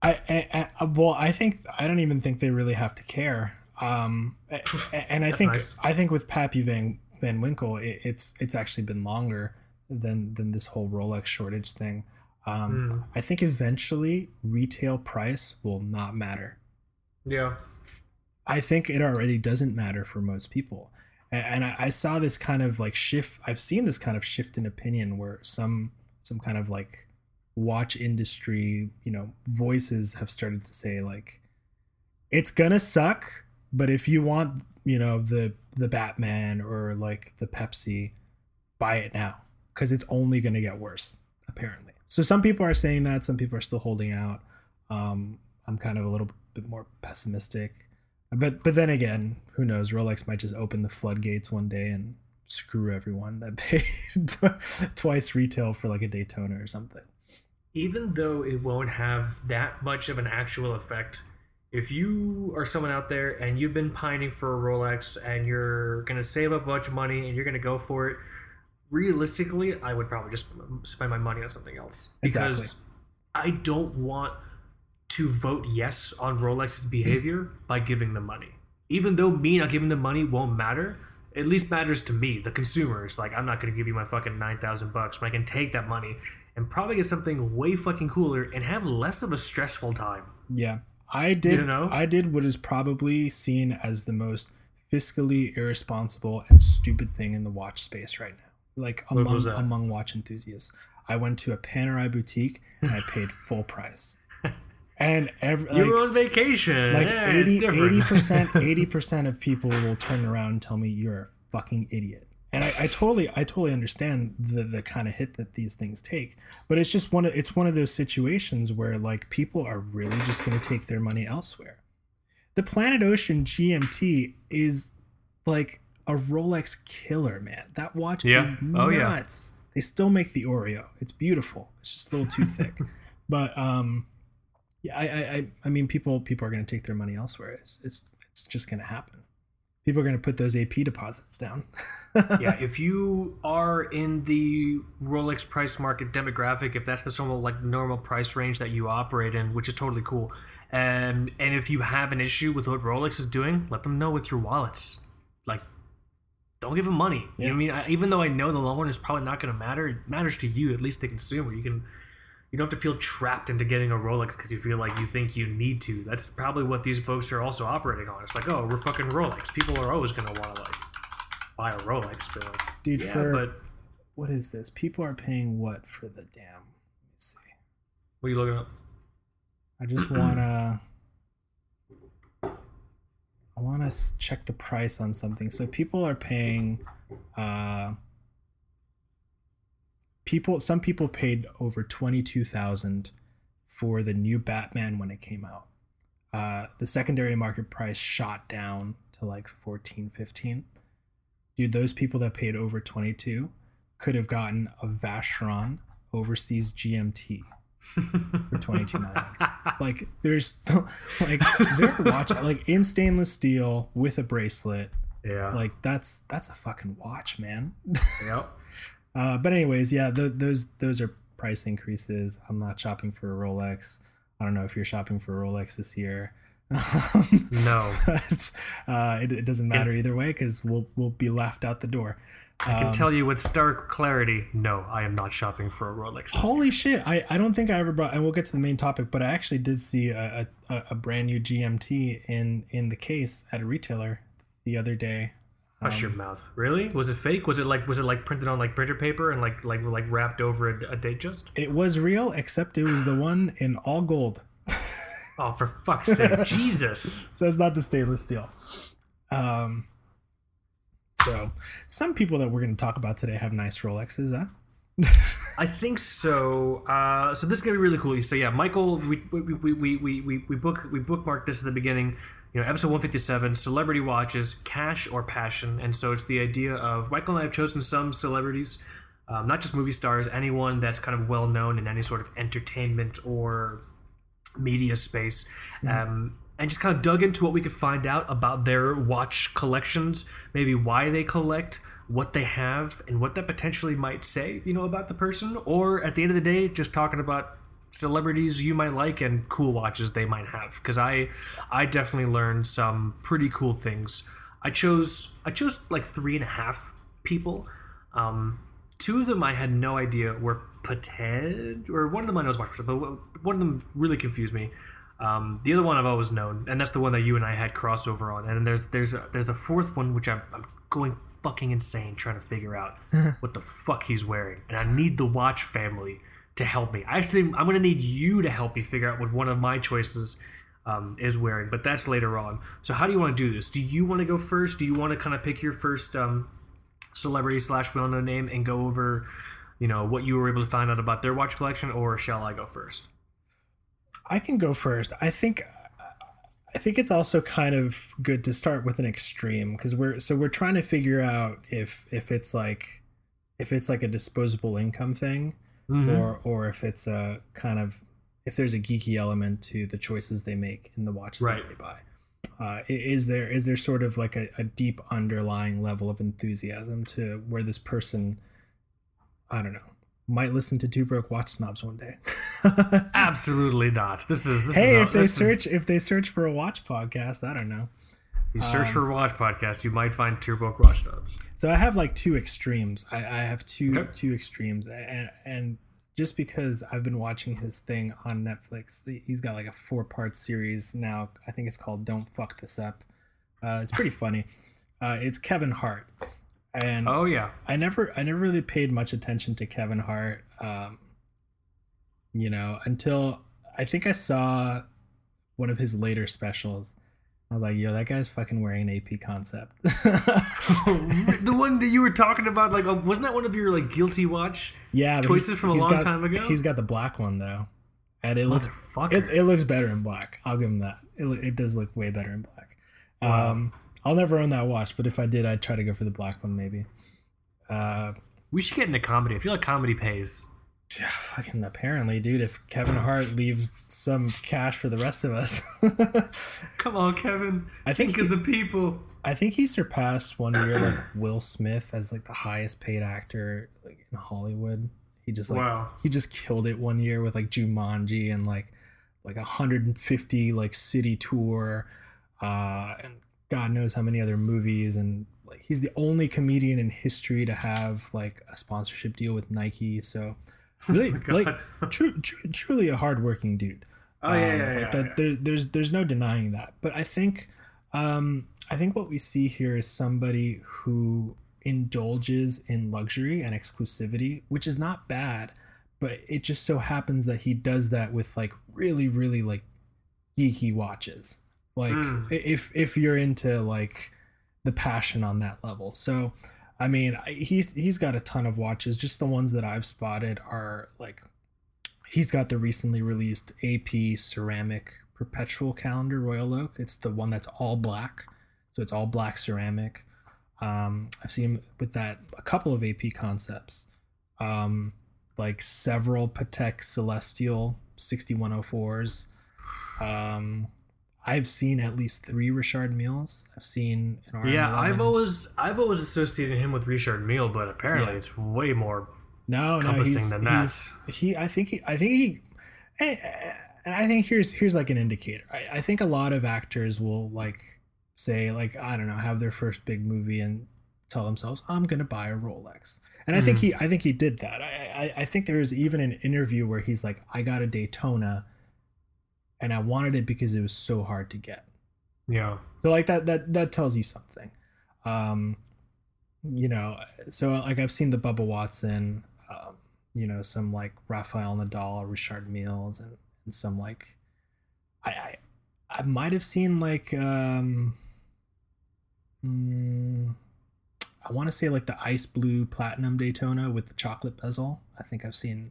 I, I, I well, I think I don't even think they really have to care. Um, and I think nice. I think with Pappy Van Van Winkle, it, it's it's actually been longer than than this whole Rolex shortage thing. Um, I think eventually retail price will not matter. Yeah. I think it already doesn't matter for most people. And I, I saw this kind of like shift. I've seen this kind of shift in opinion where some some kind of like watch industry, you know, voices have started to say like, it's gonna suck, but if you want, you know, the the Batman or like the Pepsi, buy it now because it's only gonna get worse apparently. So some people are saying that. Some people are still holding out. Um, I'm kind of a little bit more pessimistic. But but then again, who knows? Rolex might just open the floodgates one day and screw everyone that paid twice retail for like a Daytona or something. even though it won't have that much of an actual effect, if you are someone out there and you've been pining for a Rolex and you're gonna save up a bunch of money and you're gonna go for it, realistically, I would probably just spend my money on something else because Exactly. I don't want to vote yes on Rolex's behavior by giving them money. Even though me not giving them money won't matter, at least matters to me, the consumers. Like I'm not gonna give you my fucking nine thousand bucks, but I can take that money and probably get something way fucking cooler and have less of a stressful time. Yeah, I did. You know? I did what is probably seen as the most fiscally irresponsible and stupid thing in the watch space right now. Like among among watch enthusiasts, I went to a Panerai boutique and I paid full price. And every you were like, on vacation. like yeah, it's 80 different. percent 80% of people will turn around and tell me you're a fucking idiot and I, I totally i totally understand the the kind of hit that these things take but it's just one of it's one of those situations where like people are really just going to take their money elsewhere the planet ocean gmt is like a rolex killer man that watch Yeah. is Oh, yeah. nuts they still make the oreo it's beautiful it's just a little too thick but um yeah, I, I, I, mean, people, people are going to take their money elsewhere. It's, it's, it's just going to happen. People are going to put those AP deposits down. yeah, if you are in the Rolex price market demographic, if that's the normal like normal price range that you operate in, which is totally cool, um, and if you have an issue with what Rolex is doing, let them know with your wallets. Like, don't give them money. You know what I mean? I, even though I know the long run is probably not going to matter, it matters to you, at least the consumer. You can. You don't have to feel trapped into getting a Rolex because you feel like you think you need to. That's probably what these folks are also operating on. It's like, oh, we're fucking Rolex. People are always gonna want to like buy a Rolex, but like, Dude, yeah, for but what is this? People are paying what for the damn? Let me see. what are you looking up? I just want to. I want to check the price on something. So people are paying. Uh, people, some people paid over twenty two thousand for the new Batman when it came out. Uh, the secondary market price shot down to like 14, 15. Dude, those people that paid over 22 could have gotten a Vacheron overseas GMT for 22 million. Like there's like they're watching like in stainless steel with a bracelet. yeah. Like that's that's a fucking watch, man. yep. Uh, but anyways, yeah, th- those those are price increases. I'm not shopping for a Rolex. I don't know if you're shopping for a Rolex this year. No. But, uh, it, it doesn't matter either way because we'll we'll be laughed out the door. I can tell you with stark clarity, no, I am not shopping for a Rolex. Holy shit! I, I don't think I ever brought, and we'll get to the main topic, but I actually did see a, a, a brand new GMT in in the case at a retailer the other day. Hush your mouth. Really? Was it fake? Was it like was it like printed on like printer paper and like like like wrapped over a, a date just? It was real, except it was the one in all gold. Oh, for fuck's sake, Jesus! So it's not the stainless steel. Um. So some people that we're going to talk about today have nice Rolexes, huh? I think so. Uh, so this is gonna be really cool. So yeah, Michael, we we, we, we, we, we, book we bookmarked this at the beginning. You know, episode one fifty seven, celebrity watches, cash or passion, and so it's the idea of Michael and I have chosen some celebrities, um, not just movie stars, anyone that's kind of well known in any sort of entertainment or media space. Um, and just kind of dug into what we could find out about their watch collections, maybe why they collect, what they have, and what that potentially might say, you know, about the person. Or at the end of the day, just talking about celebrities you might like and cool watches they might have. Because I, I definitely learned some pretty cool things. I chose, I chose like three and a half people. Um, two of them I had no idea were Pated, or one of them I know is watch, but one of them really confused me. Um, the other one I've always known, and that's the one that you and I had crossover on. And there's there's a, there's a fourth one which I'm, I'm going fucking insane trying to figure out what the fuck he's wearing, and I need the watch family to help me. I actually I'm gonna need you to help me figure out what one of my choices um, is wearing, but that's later on. So how do you want to do this? Do you want to go first? Do you want to kind of pick your first um, celebrity slash well known name and go over, you know, what you were able to find out about their watch collection, or shall I go first? I can go first. I think I think it's also kind of good to start with an extreme because we're so we're trying to figure out if if it's like if it's like a disposable income thing Mhm. or or if it's a kind of if there's a geeky element to the choices they make in the watches Right. that they buy. Uh, is there is there sort of like a, a deep underlying level of enthusiasm to where this person I don't know might listen to Two Broke Watch Snobs one day. Absolutely not. This is this hey, is if they this is- search if they search for a watch podcast, I don't know. you search um, for a watch podcast, you might find Two Broke Watch Snobs. So I have like two extremes. I, I have two Okay. two extremes, and and just because I've been watching his thing on Netflix, he's got like a four part series now. I think it's called "Don't Fuck This Up." Uh, it's pretty funny. Uh, it's Kevin Hart, and Oh yeah, I never I never really paid much attention to Kevin Hart. Um, you know, until I think I saw one of his later specials. I was like, yo, that guy's fucking wearing an AP concept. the one that you were talking about, like, uh, wasn't that one of your like guilty watch? yeah, Choices from a long got- time ago? He's got the black one though, and it looks it, it looks better in black. I'll give him that. It, it does look way better in black. Wow. Um, I'll never own that watch, but if I did, I'd try to go for the black one maybe. Uh, we should get into comedy. I feel like comedy pays. yeah, fucking apparently, dude. If Kevin Hart leaves some cash for the rest of us, Come on, Kevin. I think Think of the people. I think he surpassed one year like Will Smith as like the highest paid actor like in Hollywood. He just like Wow. he just killed it one year with like Jumanji and like like 150 like city tour uh and God knows how many other movies and like he's the only comedian in history to have like a sponsorship deal with Nike. So really Oh like tru- truly a hardworking dude. Oh yeah, Um, yeah, like yeah. that, yeah. There, there's there's no denying that. But I think um, I think what we see here is somebody who indulges in luxury and exclusivity, which is not bad. But it just so happens that he does that with like really, really like geeky watches. Like Mm. if if you're into like the passion on that level. So I mean, he's he's got a ton of watches. Just the ones that I've spotted are like he's got the recently released AP ceramic perpetual calendar Royal Oak. It's the one that's all black, so it's all black ceramic. Um, I've seen with that a couple of AP concepts, um, like several Patek Celestial 6104s. Um, I've seen at least three Richard Milles. I've seen an RM11. yeah, I've always I've always associated him with Richard Mille, but apparently Yeah. it's way more. no, no, encompassing he's, than that. he. I think he. I think he. eh, eh, And I think here's here's like an indicator. I, I think a lot of actors will like say like I don't know have their first big movie and tell themselves, "I'm going to buy a Rolex," and I think he, I think he did that. I, I, I think there was even an interview where he's like, "I got a Daytona, and I wanted it because it was so hard to get." Yeah. So like that, that that tells you something. Um, you know, so like I've seen the Bubba Watson, um, you know, some like Rafael Nadal, Richard Milles, and, and some like, I, I I might have seen like um mm, I want to say like the ice blue platinum Daytona with the chocolate bezel. I think I've seen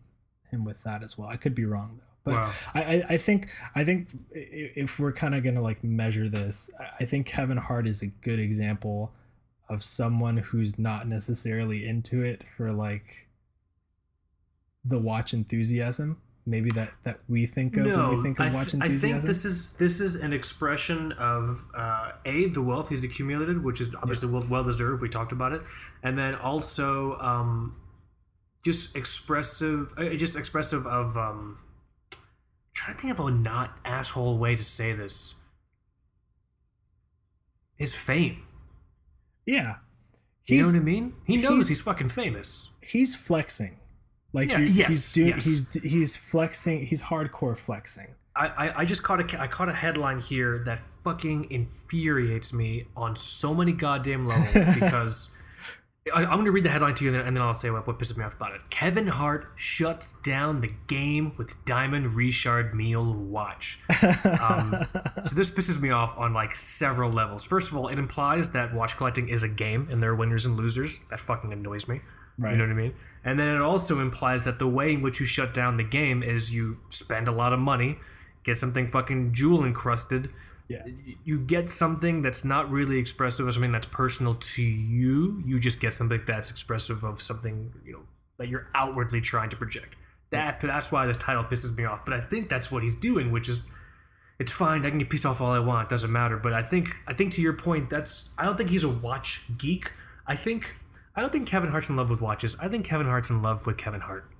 him with that as well. I could be wrong though. But Wow. I, I, I think I think if we're kind of gonna like measure this, I- think Kevin Hart is a good example of someone who's not necessarily into it for like the watch enthusiasm. Maybe that that we think of when we think of I, watch th- I think this is this is an expression of uh, a the wealth he's accumulated, which is obviously well, well deserved. We talked about it, and then also um, just expressive, uh, just expressive of. Um, trying to think of a not asshole way to say this. His fame. yeah, You know what I mean? He knows he's- he's, fucking famous. he's flexing. Like Yeah, yes, he's doing yes. he's he's flexing. He's hardcore flexing. I, I, I just caught a I caught a headline here that fucking infuriates me on so many goddamn levels because I, I'm going to read the headline to you and then, and then I'll say what, what pisses me off about it. Kevin Hart shuts down the game with Diamond Richard Mille watch. Um, so this pisses me off on like several levels. First of all, it implies that watch collecting is a game and there are winners and losers. That fucking annoys me. Right. You know what I mean? And then it also implies that the way in which you shut down the game is you spend a lot of money, get something fucking jewel encrusted. Yeah. You get something that's not really expressive of something that's personal to you. You just get something that's expressive of something, you know, that you're outwardly trying to project. That that's why this title pisses me off. But I think that's what he's doing, which is it's fine. I can get pissed off all I want. It doesn't matter. But I think I think to your point, that's I don't think he's a watch geek. I think I don't think Kevin Hart's in love with watches. I think Kevin Hart's in love with Kevin Hart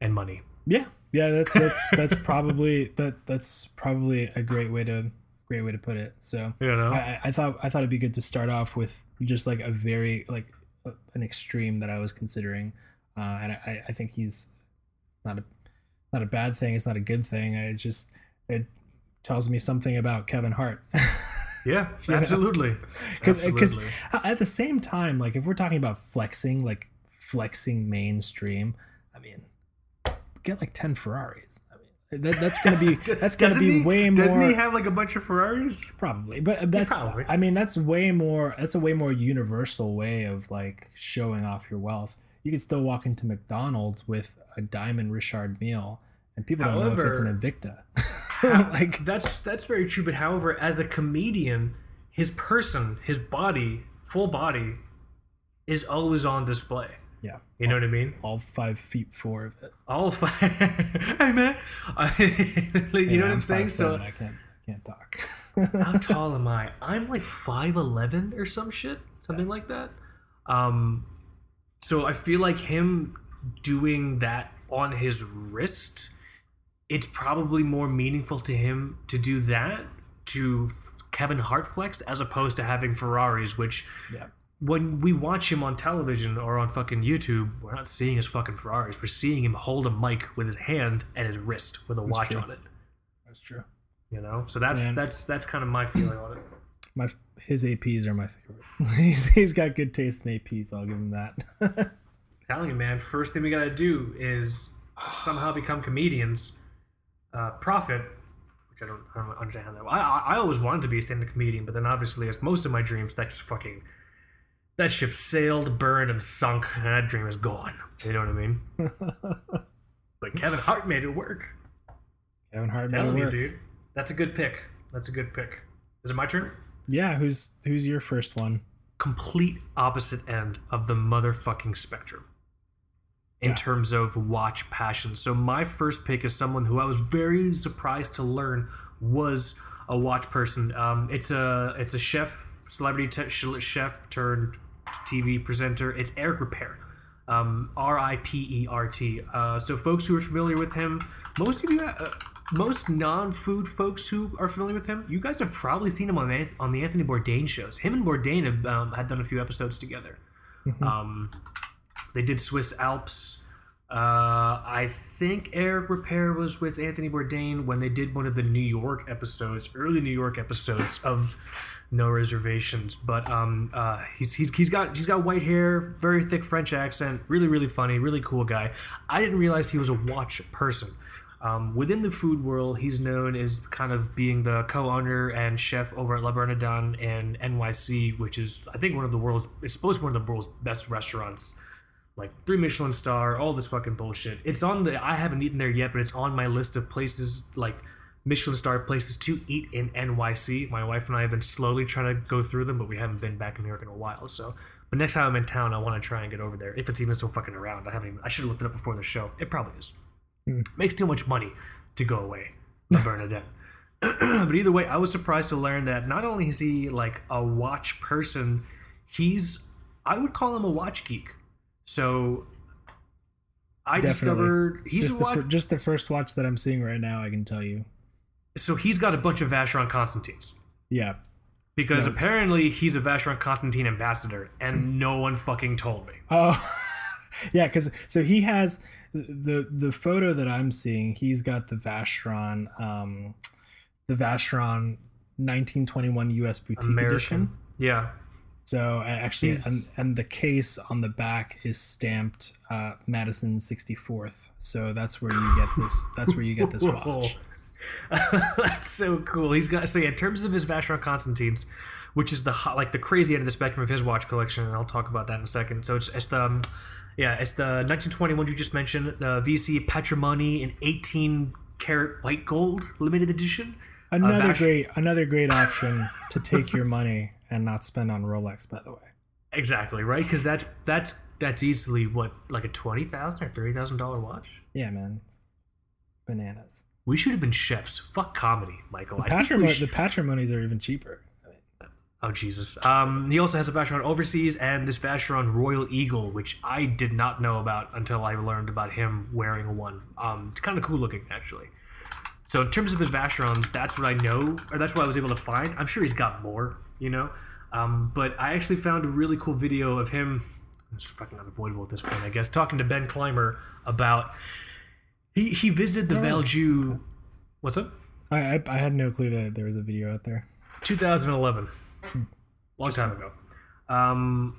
and money. Yeah, yeah, that's that's that's probably that that's probably a great way to great way to put it. So You know? I, I- thought I thought it'd be good to start off with just like a very like a- an extreme that I was considering, uh, and I, I think he's not a not a bad thing. It's not a good thing. I just it tells me something about Kevin Hart. yeah, absolutely. because Absolutely. at the same time like if we're talking about flexing like flexing mainstream i mean get like 10 ferraris that, that's gonna be that's gonna be he- way more Doesn't he have like a bunch of Ferraris? probably but that's probably. i mean that's way more that's a way more universal way of like showing off your wealth you can still walk into mcdonald's with a diamond richard mille and people don't know if it's an However- invicta like That's that's very true. But however, as a comedian, his person, his body, full body, is always on display. Yeah You know what I mean? all five feet four of it All five. hey man, Like, you Yeah, know what I'm saying? 5'7", So i can't I can't talk how tall am I? I'm like five eleven or some shit, something like that. Um, so I feel like him doing that on his wrist, it's probably more meaningful to him to do that to Kevin Hart flex as opposed to having Ferraris, which yeah when we watch him on television or on fucking YouTube, we're not seeing his fucking Ferraris. We're seeing him hold a mic with his hand and his wrist with a watch true. on it. that's true You know, so that's Man. that's that's kind of my feeling on it. my his APs are my favorite. he's, he's got good taste in APs. I'll give him that. telling you, man. First thing we gotta do is somehow become comedians, uh, profit. Which I don't, I don't understand how that. I, I I always wanted to be a stand-up comedian, but then obviously, as most of my dreams, that just fucking that ship sailed, burned, and sunk, and that dream is gone. You know what I mean? but Kevin Hart made it work. Kevin Hart made it you, work. dude. That's a good pick. That's a good pick. Is it my turn? Yeah, who's who's your first one? complete opposite end of the motherfucking spectrum in Yeah. terms of watch passion. So my first pick is someone who I was very surprised to learn was a watch person. Um, it's a it's a chef, celebrity chef turned TV presenter. It's Eric Ripert. Um, R I P E R T. Uh, so, folks who are familiar with him, most of you, uh, most non-food folks who are familiar with him, you guys have probably seen him on the, on the Anthony Bourdain shows. Him and Bourdain have um, had done a few episodes together. Um, they did Swiss Alps. Uh, I think Eric Ripert was with Anthony Bourdain when they did one of the New York episodes, early New York episodes of No Reservations. But um, uh, he's, he's he's got he's got white hair, very thick French accent, really really funny, really cool guy. I didn't realize he was a watch person. Um, within the food world, he's known as kind of being the co-owner and chef over at La Bernardin in NYC, which is I think one of the world's it's supposed to be one of the world's best restaurants like three Michelin star, all this fucking bullshit. It's on the I haven't eaten there yet, but it's on my list of places like Michelin star places to eat in NYC. My wife and I have been slowly trying to go through them, but we haven't been back in New York in a while. So, but next time I'm in town, I want to try and get over there if it's even still fucking around. I haven't. Even, I should have looked it up before the show. It probably is. Hmm. Makes too much money to go away. to Bernadette. but either way, I was surprised to learn that not only is he like a watch person, he's I would call him a watch geek. So I Definitely. discovered he's just a the, watch. fir- just the first watch that I'm seeing right now. I can tell you. So he's got a bunch of Vacheron Constantins Yeah. because No. apparently he's a Vacheron Constantin ambassador, and no one fucking told me. Oh, yeah. Because so he has the the photo that I'm seeing. He's got the Vacheron, um, the Vacheron 1921 U.S. boutique American, edition. yeah. So actually, and, and the case on the back is stamped uh, Madison 64th. So that's where you get this. That's where you get this watch. That's so cool. He's got so yeah. In terms of his Vacheron Constantins, which is the hot, like the crazy end of the spectrum of his watch collection, and I'll talk about that in a second. So it's, it's the um, yeah, it's the 1921 you just mentioned, the VC Patrimony in 18 karat white gold limited edition. Another Vash- great, another great option to take your money and not spend on Rolex. By the way. Exactly right, because that's that's that's easily what like a twenty thousand or thirty thousand dollar watch. Yeah, man. Bananas. We should have been chefs. Fuck comedy, Michael. I think we should- the patrimonies are even cheaper. Oh Jesus! Um, he also has a Vacheron Overseas and this Vacheron Royal Eagle, which I did not know about until I learned about him wearing one. Um, it's kind of cool looking, actually. So in terms of his Vacherons, that's what I know, or that's what I was able to find. I'm sure he's got more, you know. Um, but I actually found a really cool video of him. It's fucking unavoidable at this point, I guess. Talking to Ben Clymer about he he visited the Valju. What's up? I, I I had no clue that there was a video out there. 2011, long time ago. Um,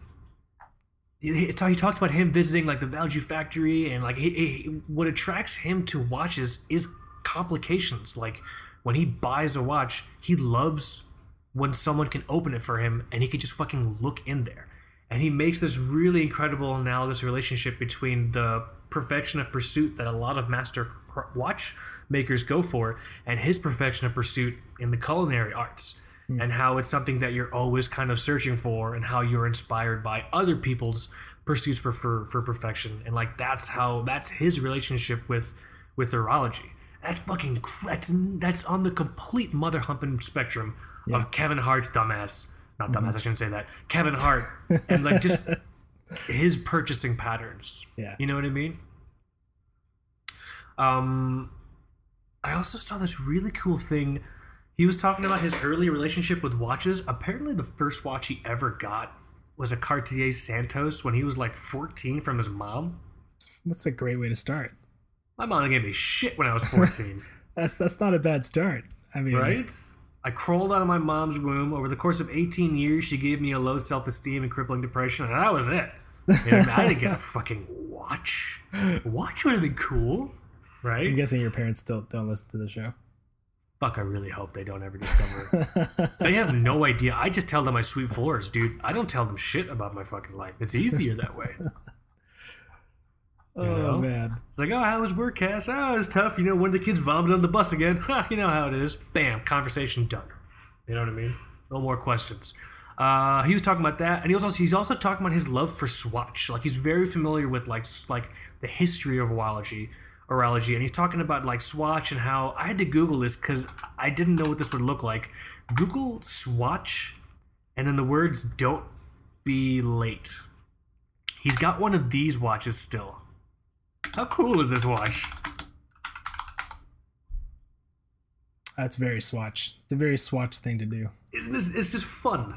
he, he, he talks about him visiting like the Valju factory and like he, he, what attracts him to watches is complications. Like when he buys a watch, he loves when someone can open it for him and he can just fucking look in there. And he makes this really incredible analogous relationship between the perfection of pursuit that a lot of master cr- watch makers go for and his perfection of pursuit in the culinary arts. Hmm. And how it's something that you're always kind of searching for and how you're inspired by other people's pursuits for, for, for perfection. And like that's how that's his relationship with with horology that's fucking that's, that's on the complete mother humping spectrum of kevin hart's dumbass. Not dumbass mm-hmm. i shouldn't say that. Kevin hart. And like just his purchasing patterns Yeah. you know what i mean um i also saw this really cool thing he was talking about his early relationship with watches. Apparently, the first watch he ever got was a Cartier Santos when he was like 14 from his mom. That's a great way to start. My mom gave me shit when I was 14, That's that's not a bad start. I mean, right? I crawled out of my mom's womb. Over the course of 18 years, she gave me a low self esteem and crippling depression, and that was it. Know, I didn't get a fucking watch. A watch would have been cool, right? I'm guessing your parents still don't listen to the show. Fuck, I really hope they don't ever discover it. They have no idea. I just tell them I sweep floors, dude. I don't tell them shit about my fucking life. It's easier that way. Oh know? man. It's like, oh, how was work, Cass? Oh, it was tough. You know, when the kids vomited on the bus again. Ha, you know how it is. Bam, conversation done. You know what I mean? No more questions. Uh, he was talking about that, and he was also he's also talking about his love for Swatch. Like he's very familiar with like like the history of horology, horology, and he's talking about like Swatch and how I had to Google this because I didn't know what this would look like. Google Swatch, and then the words "don't be late." He's got one of these watches still. How cool is this watch? That's very Swatch. It's a very Swatch thing to do. Isn't this? It's just fun.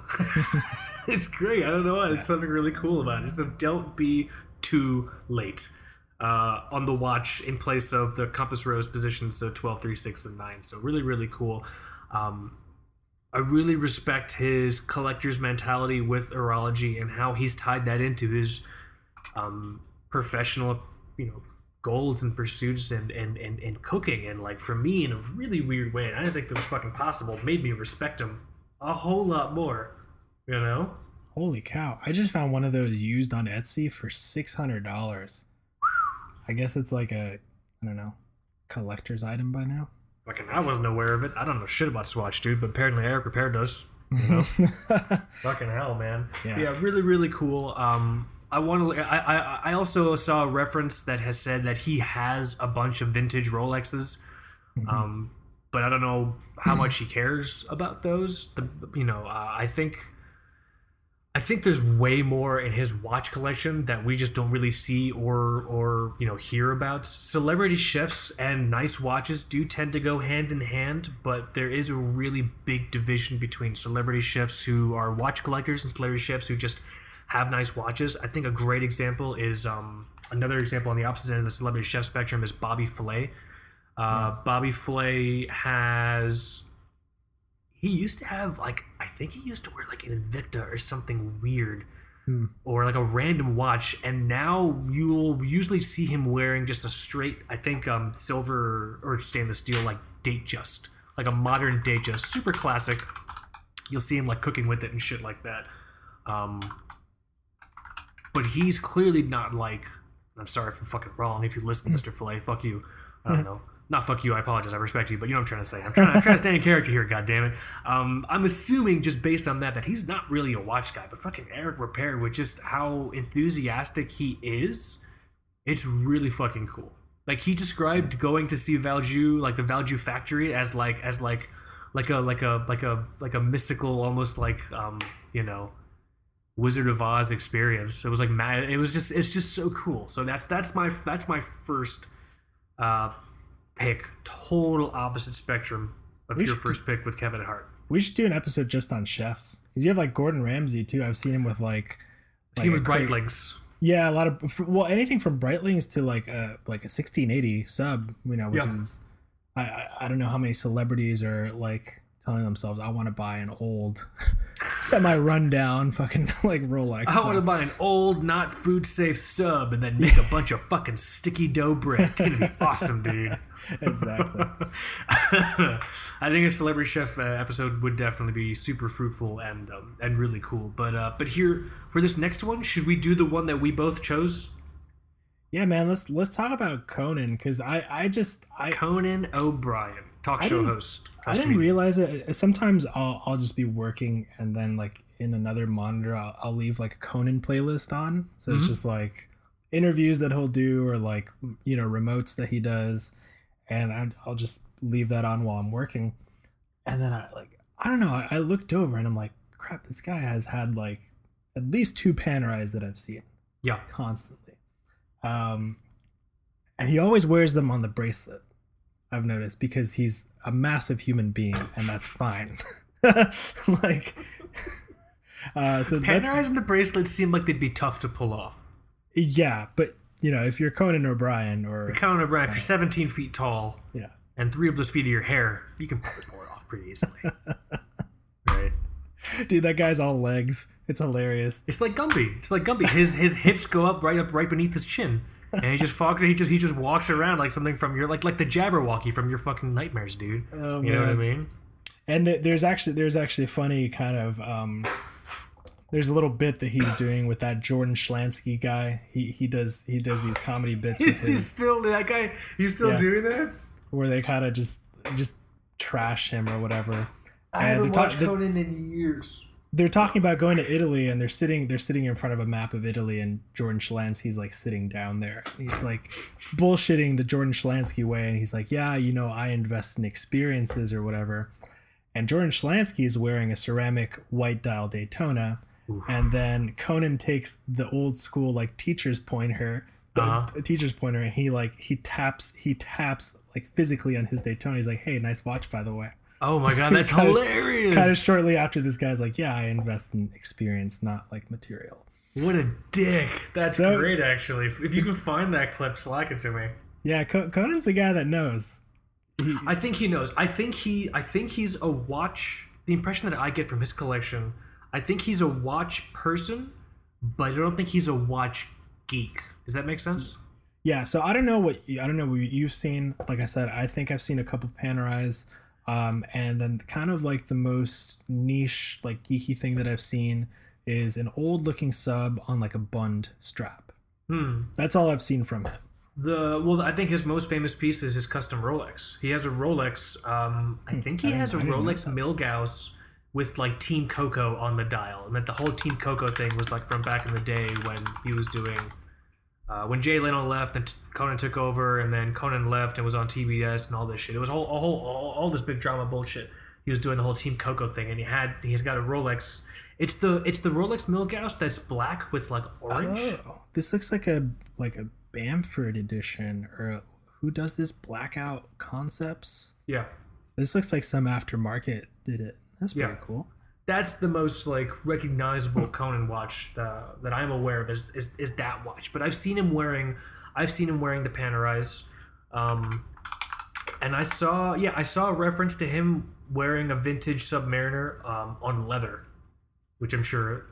it's great. I don't know why. It's something really cool about it. Just don't be too late uh, on the watch in place of the compass rose positions, so 12, 3, 6, and 9. So really, really cool. Um, I really respect his collector's mentality with horology and how he's tied that into his um, professional, you know, goals and pursuits and, and, and, and cooking. And like for me, in a really weird way, and I didn't think that was fucking possible, made me respect him a whole lot more. You know? Holy cow! I just found one of those used on Etsy for six hundred dollars. I guess it's like a I don't know collector's item by now. Fucking, I wasn't aware of it. I don't know shit about Swatch, dude, but apparently Eric Ripert does. You know? Fucking hell, man. Yeah. Yeah. really, really cool. Um, I want to. I, I I also saw a reference that has said that he has a bunch of vintage Rolexes. Um, but I don't know how much he cares about those. The, you know, uh, I think. I think there's way more in his watch collection that we just don't really see or or you know hear about. Celebrity chefs and nice watches do tend to go hand in hand, but there is a really big division between celebrity chefs who are watch collectors and celebrity chefs who just have nice watches. I think a great example is um, another example on the opposite end of the celebrity chef spectrum is Bobby Flay. Uh, Bobby Flay has he used to have like I think he used to wear like an Invicta or something weird. Hmm. Or like a random watch, and now you'll usually see him wearing just a straight, I think, um, silver or stainless steel, like date just, like a modern date just, super classic. You'll see him like cooking with it and shit like that. Um, but he's clearly not like. I'm sorry if I'm fucking wrong. If you listen, Mr. Filet, fuck you. I don't know. Not fuck you. I apologize. I respect you, but you know what I'm trying to say. I'm trying, I'm trying to stay in character here. God damn it. Um, I'm assuming just based on that that he's not really a watch guy, but fucking Eric Ripert with just how enthusiastic he is. It's really fucking cool. Like he described going to see Valju, like the Valju factory, as like as like like a like a like a like a mystical, almost like um you know Wizard of Oz experience. It was like mad. It was just it's just so cool. So that's that's my that's my first uh, pick. Total opposite spectrum of We your first pick with Kevin Hart. We should do an episode just on chefs because you have like Gordon Ramsay too. I've seen him with like, like with a cra- Breitlings. Yeah, a lot of well, anything from Breitlings to like a like a 1680 sub, you know, which Yeah. is I, I I don't know how many celebrities are like telling themselves I want to buy an old semi rundown fucking like Rolex. I want to buy an old, not food safe sub and then make a bunch of fucking sticky dough bread. It's gonna be awesome, dude. exactly. I think a celebrity chef uh, episode would definitely be super fruitful and um, and really cool. But uh, but here for this next one, should we do the one that we both chose? Yeah, man. Let's let's talk about Conan because I I just I Conan O'Brien, talk show host. I didn't realize it. Sometimes I'll I'll just be working and then like in another monitor I'll, I'll leave like a Conan playlist on. So Mhm. it's just like interviews that he'll do or like you know remotes that he does, and I, I'll just leave that on while I'm working. And then I like I don't know. I, I looked over and I'm like, crap. This guy has had like at least two Panerais that I've seen Yeah, constantly. Um, and he always wears them on the bracelet. I've noticed because he's a massive human being, and that's fine. like, uh, so Panerais and the bracelets seem like they'd be tough to pull off. yeah, but you know, if you're Conan O'Brien or Conan O'Brien, if you're 17 feet tall yeah, and three of those feet of your hair, you can pull it off pretty easily. right? dude, that guy's all legs. It's hilarious. It's like Gumby. It's like Gumby. His his hips go up right up right beneath his chin, and he just fogs. He just he just walks around like something from your like like the Jabberwocky from your fucking nightmares, dude. Oh, you know what I mean? And th- there's actually there's actually funny kind of um, there's a little bit that he's doing with that Jordan Schlansky guy. He he does he does these comedy bits with He's, he's his, still that guy. He's still Yeah. doing that. where they kind of just just trash him or whatever. I And haven't they're ta- watched they- Conan in years. They're talking about going to Italy and they're sitting they're sitting in front of a map of Italy and Jordan Schlansky's like sitting down there. He's like bullshitting the Jordan Schlansky way and he's like, "Yeah, you know, I invest in experiences or whatever." And Jordan Schlansky is wearing a ceramic white dial Daytona Oof. and then Conan takes the old school like teacher's pointer Uh-huh. a teacher's pointer, and he like he taps he taps like physically on his Daytona. He's like, "Hey, nice watch, by the way." Oh my god, that's Kinda- hilarious. Kind of shortly after, this guy's like, "Yeah, I invest in experience, not like material." What a dick. That's So- great, actually. If you can find that clip, slack it to me. Yeah, Conan's the guy that knows. He, I think he knows. I think he. I think he's a watch. The impression that I get from his collection, I think he's a watch person, but I don't think he's a watch geek. Does that make sense? Yeah, so I don't know what I don't know what you've seen. Like I said, I think I've seen a couple Panerais, um, and then kind of like the most niche, like geeky thing that I've seen is an old looking sub on like a bund strap. Hmm. That's all I've seen from him. The well, I think his most famous piece is his custom Rolex. He has a Rolex. Um, I think he I has a didn't- I didn't know Rolex Milgauss with like Team Coco on the dial, and that the whole Team Coco thing was like from back in the day when he was doing. Uh, when Jay Leno left and Conan took over, and then Conan left and was on TBS and all this shit. It was whole, a whole, all, all this big drama bullshit. He was doing the whole Team Coco thing, and he had he's got a Rolex. It's the it's the Rolex Milgauss that's black with like orange. Oh, this looks like a like a Bamford edition or a, who does this blackout concepts? Yeah, This looks like some aftermarket did it. That's pretty Yeah. cool. That's the most like recognizable Conan watch that, that I'm aware of is, is is that watch. But I've seen him wearing, I've seen him wearing the Panerais, um, and I saw yeah I saw a reference to him wearing a vintage Submariner um, on leather, which I'm sure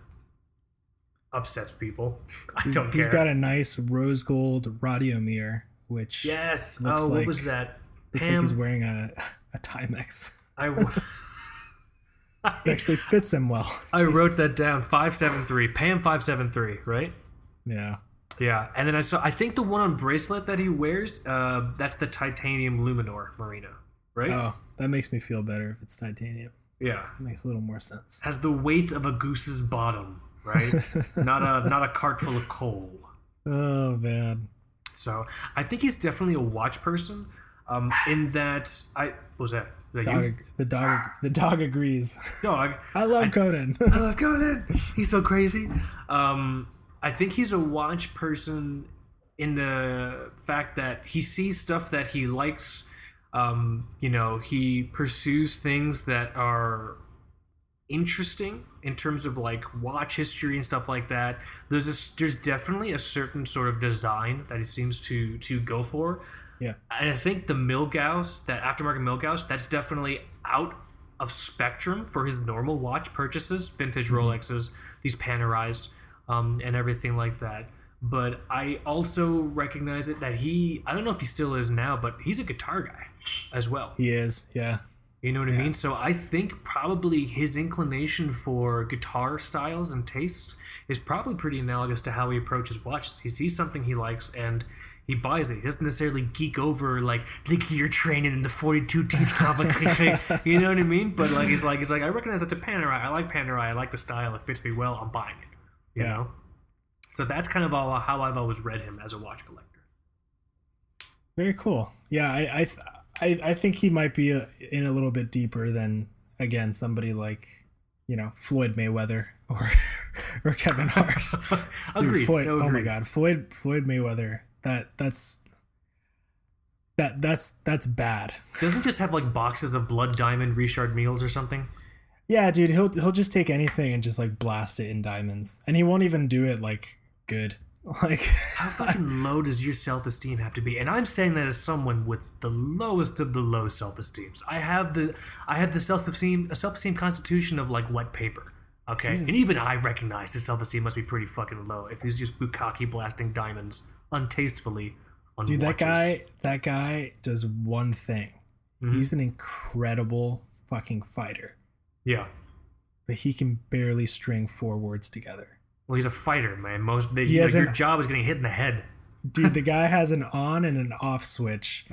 upsets people. I don't he's care. He's got a nice rose gold radiomir, which yes. Oh, what was that? looks Pam, like he's wearing a a Timex. I. It actually fits him well. I wrote that down. Five seven three. Pam five seven three. Right. Yeah. Yeah, and then I saw. I think the one on bracelet that he wears, uh, that's the titanium Luminor Marina, right? Oh, that makes me feel better if it's titanium. yeah, It makes a little more sense. has the weight of a goose's bottom, right? not a not a cart full of coal. Oh man. So I think he's definitely a watch person. Um, in that I what Was that Dog, ag- the dog the dog agrees. dog. I love Conan. I love Conan. He's so crazy. Um, I think he's a watch person in the fact that he sees stuff that he likes. Um, you know, he pursues things that are interesting in terms of like watch history and stuff like that. There's a, there's definitely a certain sort of design that he seems to to go for. Yeah. And I think the Milgauss, that aftermarket Milgauss, that's definitely out of spectrum for his normal watch purchases, vintage Rolexes, these Panerais, um, and everything like that. But I also recognize it that he, I don't know if he still is now, but he's a guitar guy as well. He is. Yeah. You know what I mean? So I think probably his inclination for guitar styles and tastes is probably pretty analogous to how he approaches watches. He sees something he likes and he buys it. He doesn't necessarily geek over like look at your training in the forty-two teeth complicated. you know what I mean? But like he's like he's like I recognize that's a Panerai. I like Panerai. I like the style. It fits me well. I'm buying it. You Yeah. know. So that's kind of how I've always read him as a watch collector. Very cool. Yeah, I I I, I think he might be a, in a little bit deeper than again somebody like you know Floyd Mayweather or or Kevin Hart. Dude, agreed. Floyd, No, oh my. God, Floyd Floyd Mayweather. That that's that that's that's bad. Doesn't he just have like boxes of blood diamond Richard Milles or something. Yeah, dude, he'll he'll just take anything and just like blast it in diamonds, and he won't even do it like good. Like How fucking low does your self esteem have to be? And I'm saying that as someone with the lowest of the low self esteems. I have the I have the self esteem a self esteem constitution of like wet paper. Okay, and even I recognize the self esteem must be pretty fucking low if he's just bukkake blasting diamonds untastefully on dude, that guy that guy does one thing. Mhm. He's an incredible fucking fighter, Yeah. but he can barely string four words together. Well, he's a fighter, man. Most they, He like, your job is getting hit in the head. Dude, the guy has an on and an off switch.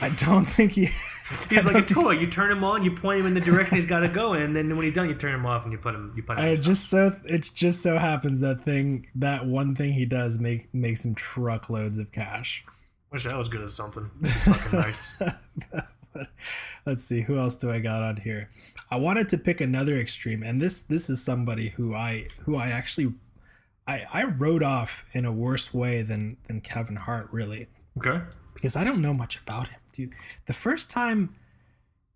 I don't think he. He's like a toy. You turn him on, you point him in the direction he's got to go, and then when he's done, you turn him off and you put him. You put him. I in just so it just so happens that thing that one thing he does make makes him truckloads of cash. Wish that was good as something. Fucking nice. Let's see who else do I got on here. I wanted to pick another extreme, and this this is somebody who I who I actually I I wrote off in a worse way than than Kevin Hart really Okay. because I don't know much about him, dude. The first time,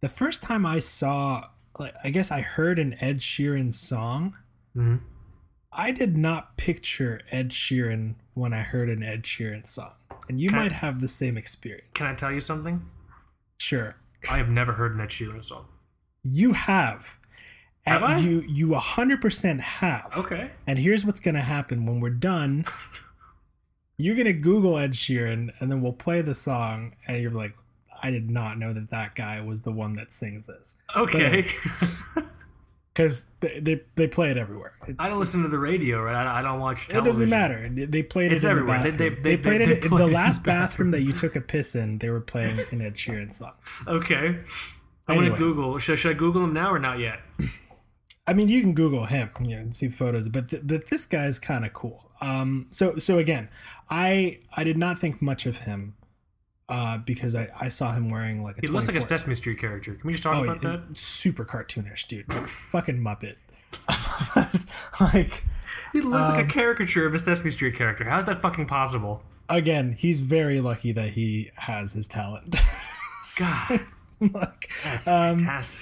the first time I saw, like, I guess I heard an Ed Sheeran song. hmm I did not picture Ed Sheeran when I heard an Ed Sheeran song, and you Can I- might have the same experience. Can I tell you something? Sure, I have never heard an Ed Sheeran song. you have. Have And I? You you hundred percent have. Okay. And here's what's gonna happen when we're done. You're gonna Google Ed Sheeran, and then we'll play the song, and you're like, I did not know that that guy was the one that sings this. Okay. because they, they they play it everywhere. It, I don't listen to the radio, right? I, I don't watch it television. doesn't matter. They played It's it in everywhere. the They- bathroom. they- They, they- played it in the it last bathroom that you took a piss in. They were playing an Ed Sheeran song. Okay. I'm Anyway. gonna Google. Should, should I Google him now or not yet? I mean, you can Google him, you know, and see photos, but th- but this guy's kind of cool. Um, so so again, I I did not think much of him, uh, because I I saw him wearing like a He looks like a Sesame Street character. Can we just talk Oh, about yeah, that? super cartoonish, dude. Fucking Muppet. like He looks like um, a caricature of a Sesame Street character. How's that fucking possible? again, he's very lucky that he has his talent. God, like, that's um, fantastic.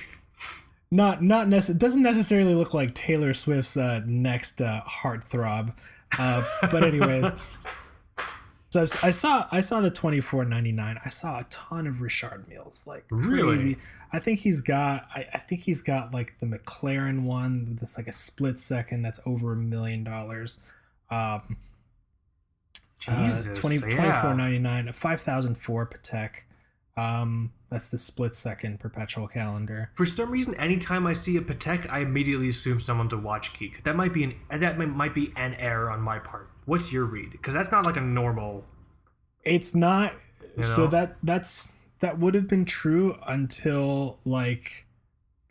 Not not necess- doesn't necessarily look like Taylor Swift's uh, next uh, heartthrob. Uh, but anyways, so I saw I saw the twenty four ninety nine. I saw a ton of Richard Milles, like Really? crazy. I think he's got I, I think he's got like the McLaren one that's like a split second that's over a million dollars. Um, Jesus, uh, 20, yeah. 24.99 a 5004 Patek. Um, that's the split second perpetual calendar. For some reason, anytime I see a Patek, I immediately assume someone's a watch geek. That might be an that might- might be an error on my part. What's your read? Because that's not like a normal. It's not You so that that's that would have been true until like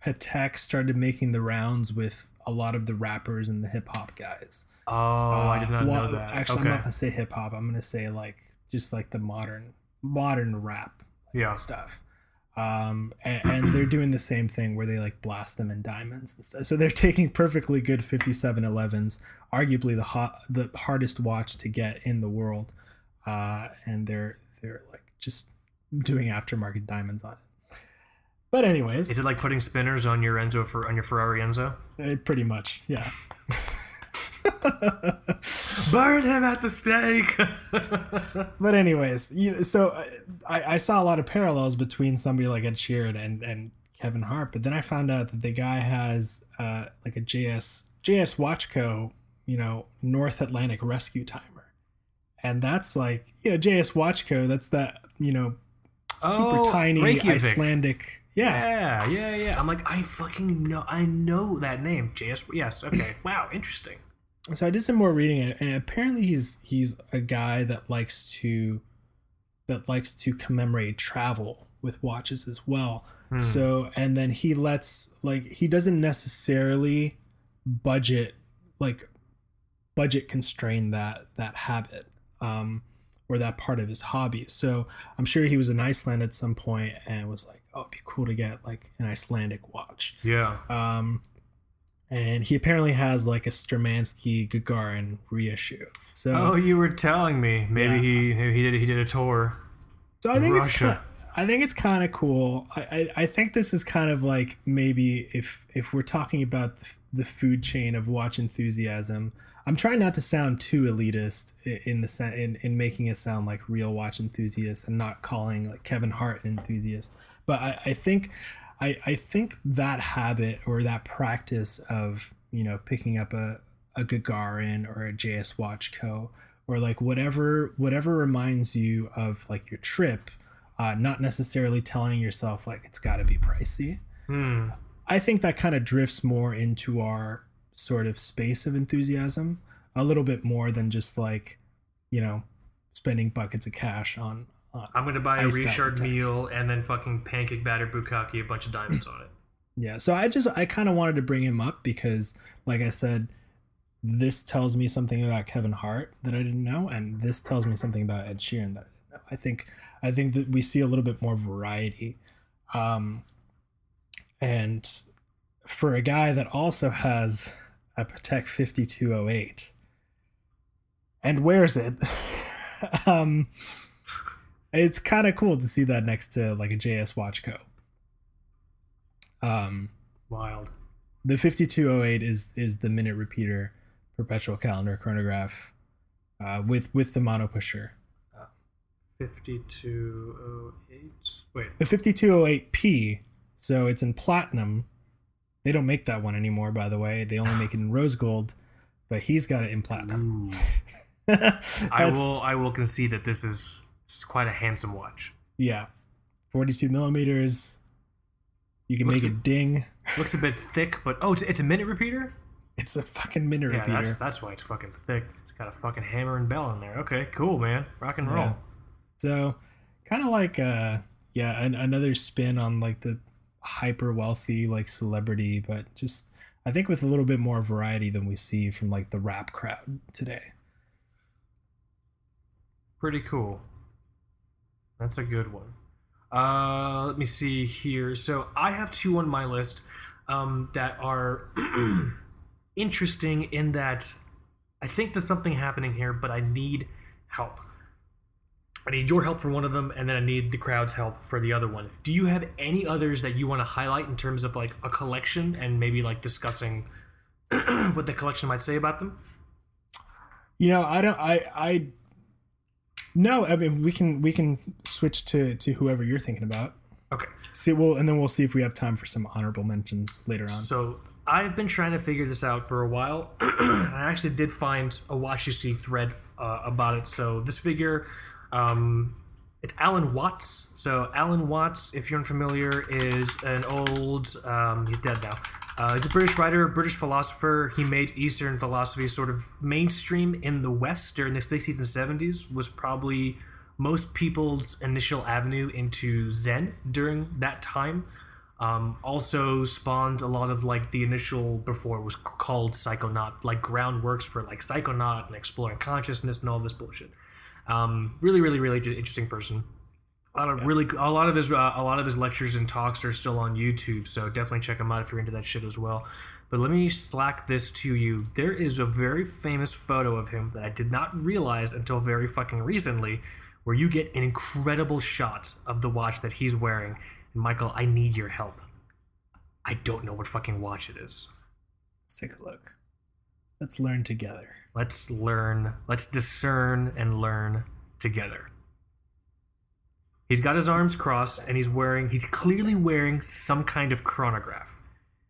Patek started making the rounds with a lot of the rappers and the hip hop guys. Oh, I did not Uh, well, know that. Actually, okay. I'm not gonna say hip hop. I'm gonna say like just like the modern modern rap yeah. stuff. Um, and, and they're doing the same thing where they like blast them in diamonds and stuff. So they're taking perfectly good 5711s, arguably the hot, the hardest watch to get in the world, uh, and they're they're like just doing aftermarket diamonds on it. But anyways, Is it like putting spinners on your Enzo for on your Ferrari Enzo? uh, pretty much, yeah. Burn him at the stake. But anyways, you so uh, I, I saw a lot of parallels between somebody like Ed Sheeran and and Kevin Hart, but then I found out that the guy has uh, like a JS JS Watchco, you know, North Atlantic rescue timer, and that's like you know JS Watchco. That's that you know super Oh, tiny Reykjavik. Icelandic. Yeah, yeah, yeah, yeah. I'm like, I fucking know. I know that name. JS. Yes. Okay. Wow. Interesting. So I did some more reading, and apparently he's he's a guy that likes to that likes to commemorate travel with watches as well. Hmm. So and then he lets like he doesn't necessarily budget like budget constrain that that habit um or that part of his hobby. So I'm sure he was in Iceland at some point and was like, "Oh, it'd be cool to get like an Icelandic watch." Yeah. Um and he apparently has like a Sturmanskie Gagarin reissue. So Oh, you were telling me. Maybe Yeah. he maybe he did he did a tour. So I think it's Russia. kind I think it's kind of cool. I, I I think this is kind of like maybe if if we're talking about the, the food chain of watch enthusiasm. I'm trying not to sound too elitist in the sen- in in making it sound like real watch enthusiasts and not calling like Kevin Hart an enthusiast. But I, I think I I think that habit or that practice of you know picking up a a Gagarin or a JS Watch Watchco or like whatever whatever reminds you of like your trip uh, not necessarily telling yourself like it's got to be pricey Hmm. i think that kind of drifts more into our sort of space of enthusiasm a little bit more than just like you know spending buckets of cash on, I'm gonna buy a Richard Mille and then fucking pancake batter bukkake, a bunch of diamonds on it. Yeah, so I just I kind of wanted to bring him up because, like I said, this tells me something about Kevin Hart that I didn't know, and this tells me something about Ed Sheeran that I didn't know. I think I think that we see a little bit more variety, um, and for a guy that also has a Patek fifty two oh eight, and wears it. um, it's kind of cool to see that next to like a JS Watch Co. Um, Wild. the 5208 is is the minute repeater perpetual calendar chronograph uh, with with the mono pusher. 5208. Wait. The 5208P, so it's in platinum. They don't make that one anymore, by the way. They only make it in rose gold, but he's got it in platinum. I will I will concede that this is quite a handsome watch. Yeah, 42 millimeters. You can Looks make a- it ding. Looks a bit thick, but oh, it's, it's a minute repeater. It's a fucking minute Yeah, repeater. that's that's why it's fucking thick. It's got a fucking hammer and bell in there. Okay, cool, man. Rock and roll. Yeah. So, kind of like uh yeah, an, another spin on like the hyper wealthy like celebrity, but just I think with a little bit more variety than we see from like the rap crowd today. Pretty cool. That's a good one. Uh, let me see here. So I have two on my list um, that are interesting in that I think there's something happening here, but I need help. I need your help for one of them, and then I need the crowd's help for the other one. Do you have any others that you want to highlight in terms of like a collection and maybe like discussing what the collection might say about them? You know, I don't I I no, I mean we can we can switch to to whoever you're thinking about. Okay. See, well, and then we'll see if we have time for some honorable mentions later on. So I've been trying to figure this out for a while. and I actually did find a Watch You See thread uh, about it. So this figure, um, it's Alan Watts. So Alan Watts, if you're unfamiliar, is an old. Um, he's dead now. Uh, he's a British writer, British philosopher. He made Eastern philosophy sort of mainstream in the West during the 60s and 70s. Was probably most people's initial avenue into Zen during that time. Um, also spawned a lot of like the initial before it was called Psychonaut, like groundworks for like Psychonaut and exploring consciousness and all this bullshit. Um, really, really, really interesting person. A lot of really, a lot of his, uh, a lot of his lectures and talks are still on YouTube, so definitely check him out if you're into that shit as well. But let me slack this to you. There is a very famous photo of him that I did not realize until very fucking recently, where you get an incredible shot of the watch that he's wearing. And Michael, I need your help. I don't know what fucking watch it is. Let's take a look. Let's learn together. Let's learn, let's discern and learn together. He's got his arms crossed and he's wearing, he's clearly wearing some kind of chronograph.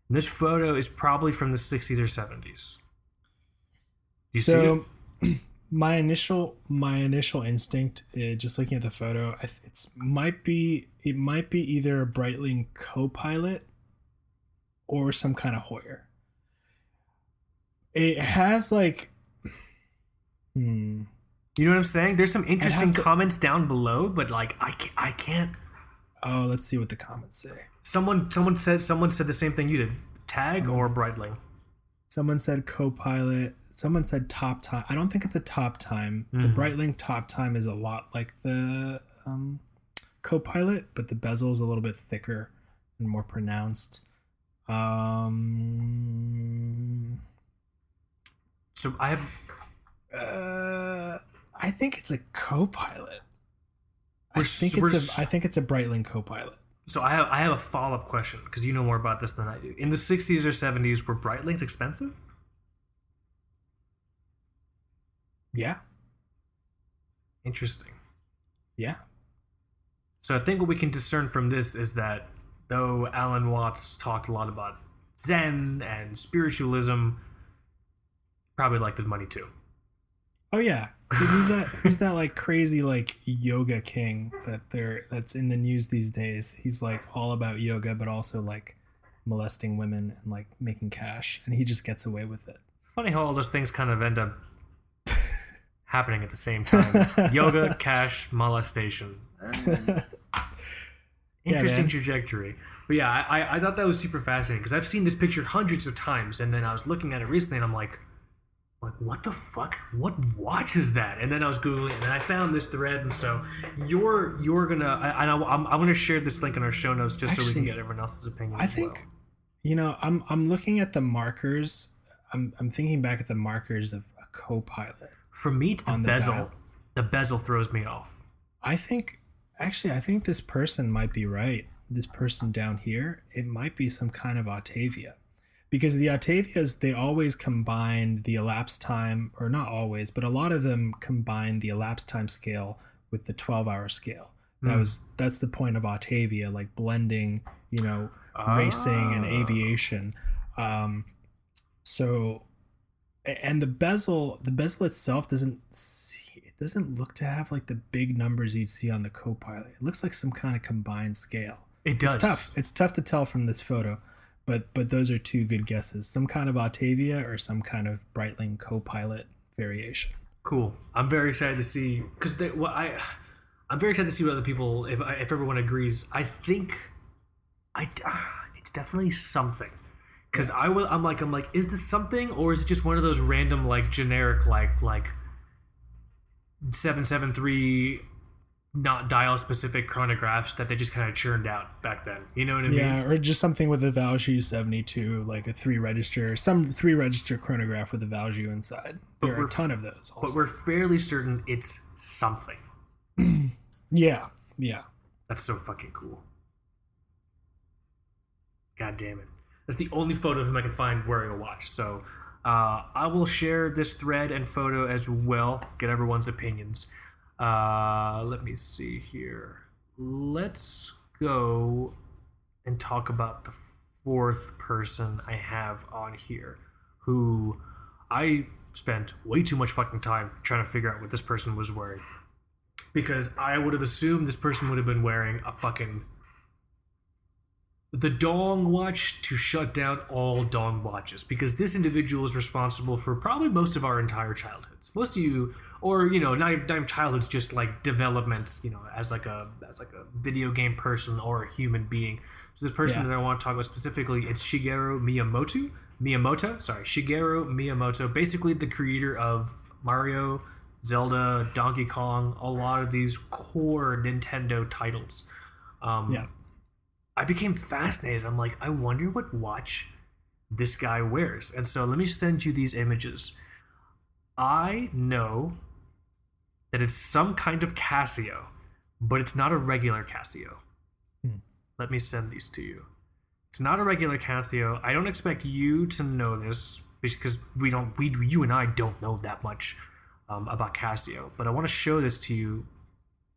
And this photo is probably from the 60s or 70s. Do you see it? so my initial my initial instinct uh, just looking at the photo I it's might be it might be either a breitling co-pilot or some kind of Heuer it has like hmm You know what I'm saying? There's some interesting to- comments down below, but like I can't, I can't. oh let's see what the comments say Someone, someone said, someone said the same thing you did. Tag or Breitling. someone said co-pilot someone said top time i don't think it's a top time the Mhm. breitling top time is a lot like the um, co-pilot but the bezel is a little bit thicker and more pronounced um So I have uh, i think it's a co-pilot i We're- think it's a I think it's a breitling co-pilot So I have I have a follow up question because you know more about this than I do. In the '60s or '70s, were Breitlings expensive? yeah Interesting. yeah So I think what we can discern from this is that though Alan Watts talked a lot about Zen and spiritualism, probably liked his money too. Oh yeah, Dude, who's that? Who's that like crazy like yoga king that they're that's in the news these days? He's like all about yoga, but also like molesting women and like making cash, and he just gets away with it. Funny how all those things kind of end up happening at the same time. Yoga, cash, molestation. Interesting man. trajectory. But yeah, I- I thought that was super fascinating because I've seen this picture hundreds of times, and then I was looking at it recently, and I'm like, like what the fuck? What watch is that? And then I was googling, and I found this thread, and so you're you're gonna, I, I, I'm, I'm gonna share this link in our show notes just so we can get everyone else's opinion. I think, well. you know, I'm I'm looking at the markers. I'm I'm thinking back at the markers of a co-pilot. For me, the, On the bezel. dial. The bezel throws me off. I think actually I think this person might be right. This person down here, it might be some kind of Autavia. Because the Autavias, they always combine the elapsed time, or not always, but a lot of them combine the elapsed time scale with the 12 hour scale. That Hmm. was that's the point of Autavia, like blending, you know, racing and Ah. aviation. Um, so, and the bezel, the bezel itself doesn't see, it doesn't look to have like the big numbers you'd see on the Copilot. It looks like some kind of combined scale. It does. It's tough. It's tough to tell from this photo, but but those are two good guesses. Some kind of Autavia or some kind of Breitling Copilot variation. Cool. I'm very excited to see because what I I'm very excited to see what other people if if everyone agrees. I think I ah, it's definitely something. Because I will, I'm like, I'm like, is this something, or is it just one of those random, like, generic, like, like, seven seven three, not dial specific chronographs that they just kind of churned out back then? You know what I mean? Yeah, or just something with a Valjoux 72, like a three register, some three register chronograph with a Valjoux inside. There are a ton of those. But we're fairly certain it's something. Yeah, yeah. That's so fucking cool. God damn it. That's the only photo of him I can find wearing a watch. So uh, I will share this thread and photo as well, get everyone's opinions. Uh, let me see here. Let's go and talk about the fourth person I have on here who I spent way too much fucking time trying to figure out what this person was wearing because I would have assumed this person would have been wearing a fucking the dong watch to shut down all dong watches because this individual is responsible for probably most of our entire childhoods most of you or you know not, not even childhoods just like development you know as like a as like a video game person or a human being so this person Yeah. that i want to talk about specifically it's shigeru miyamoto miyamoto sorry shigeru miyamoto basically the creator of mario zelda donkey kong a lot of these core nintendo titles um, Yeah. I became fascinated. I'm like, I wonder what watch this guy wears. And so let me send you these images. I know that it's some kind of Casio, but it's not a regular Casio. Hmm. Let me send these to you. It's not a regular Casio. I don't expect you to know this because we don't we you and I don't know that much um, about Casio. But I want to show this to you.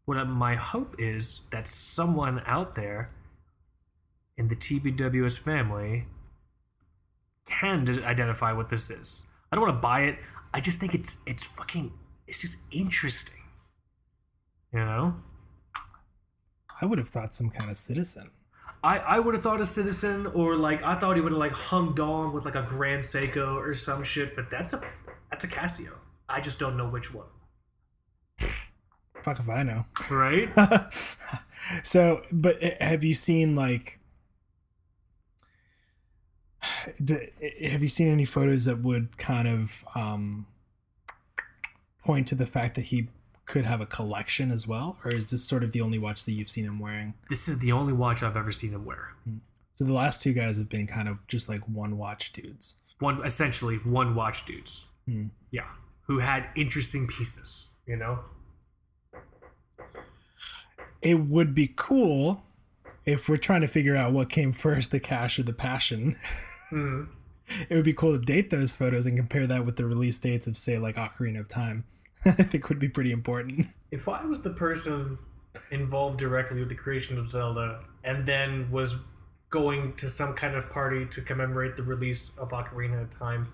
What my hope is that someone out there in the TBWS family can identify what this is. I don't want to buy it. I just think it's it's fucking it's just interesting. You know? I would have thought some kind of citizen. I, I would have thought a citizen or like I thought he would have like hung dong with like a Grand Seiko or some shit, but that's a that's a Casio. I just don't know which one. Fuck if I know. Right? so, but uh, have you seen like? Have you seen any photos that would kind of um, point to the fact that he could have a collection as well, or is this sort of the only watch that you've seen him wearing? this is the only watch I've ever seen him wear. So the last two guys have been kind of just like one watch dudes. One essentially one watch dudes. Hmm. Yeah. Who had interesting pieces, you know? It would be cool if we're trying to figure out what came first, the cash or the passion. It would be cool to date those photos and compare that with the release dates of say like Ocarina of Time. I think would be pretty important. If I was the person involved directly with the creation of Zelda and then was going to some kind of party to commemorate the release of Ocarina of Time,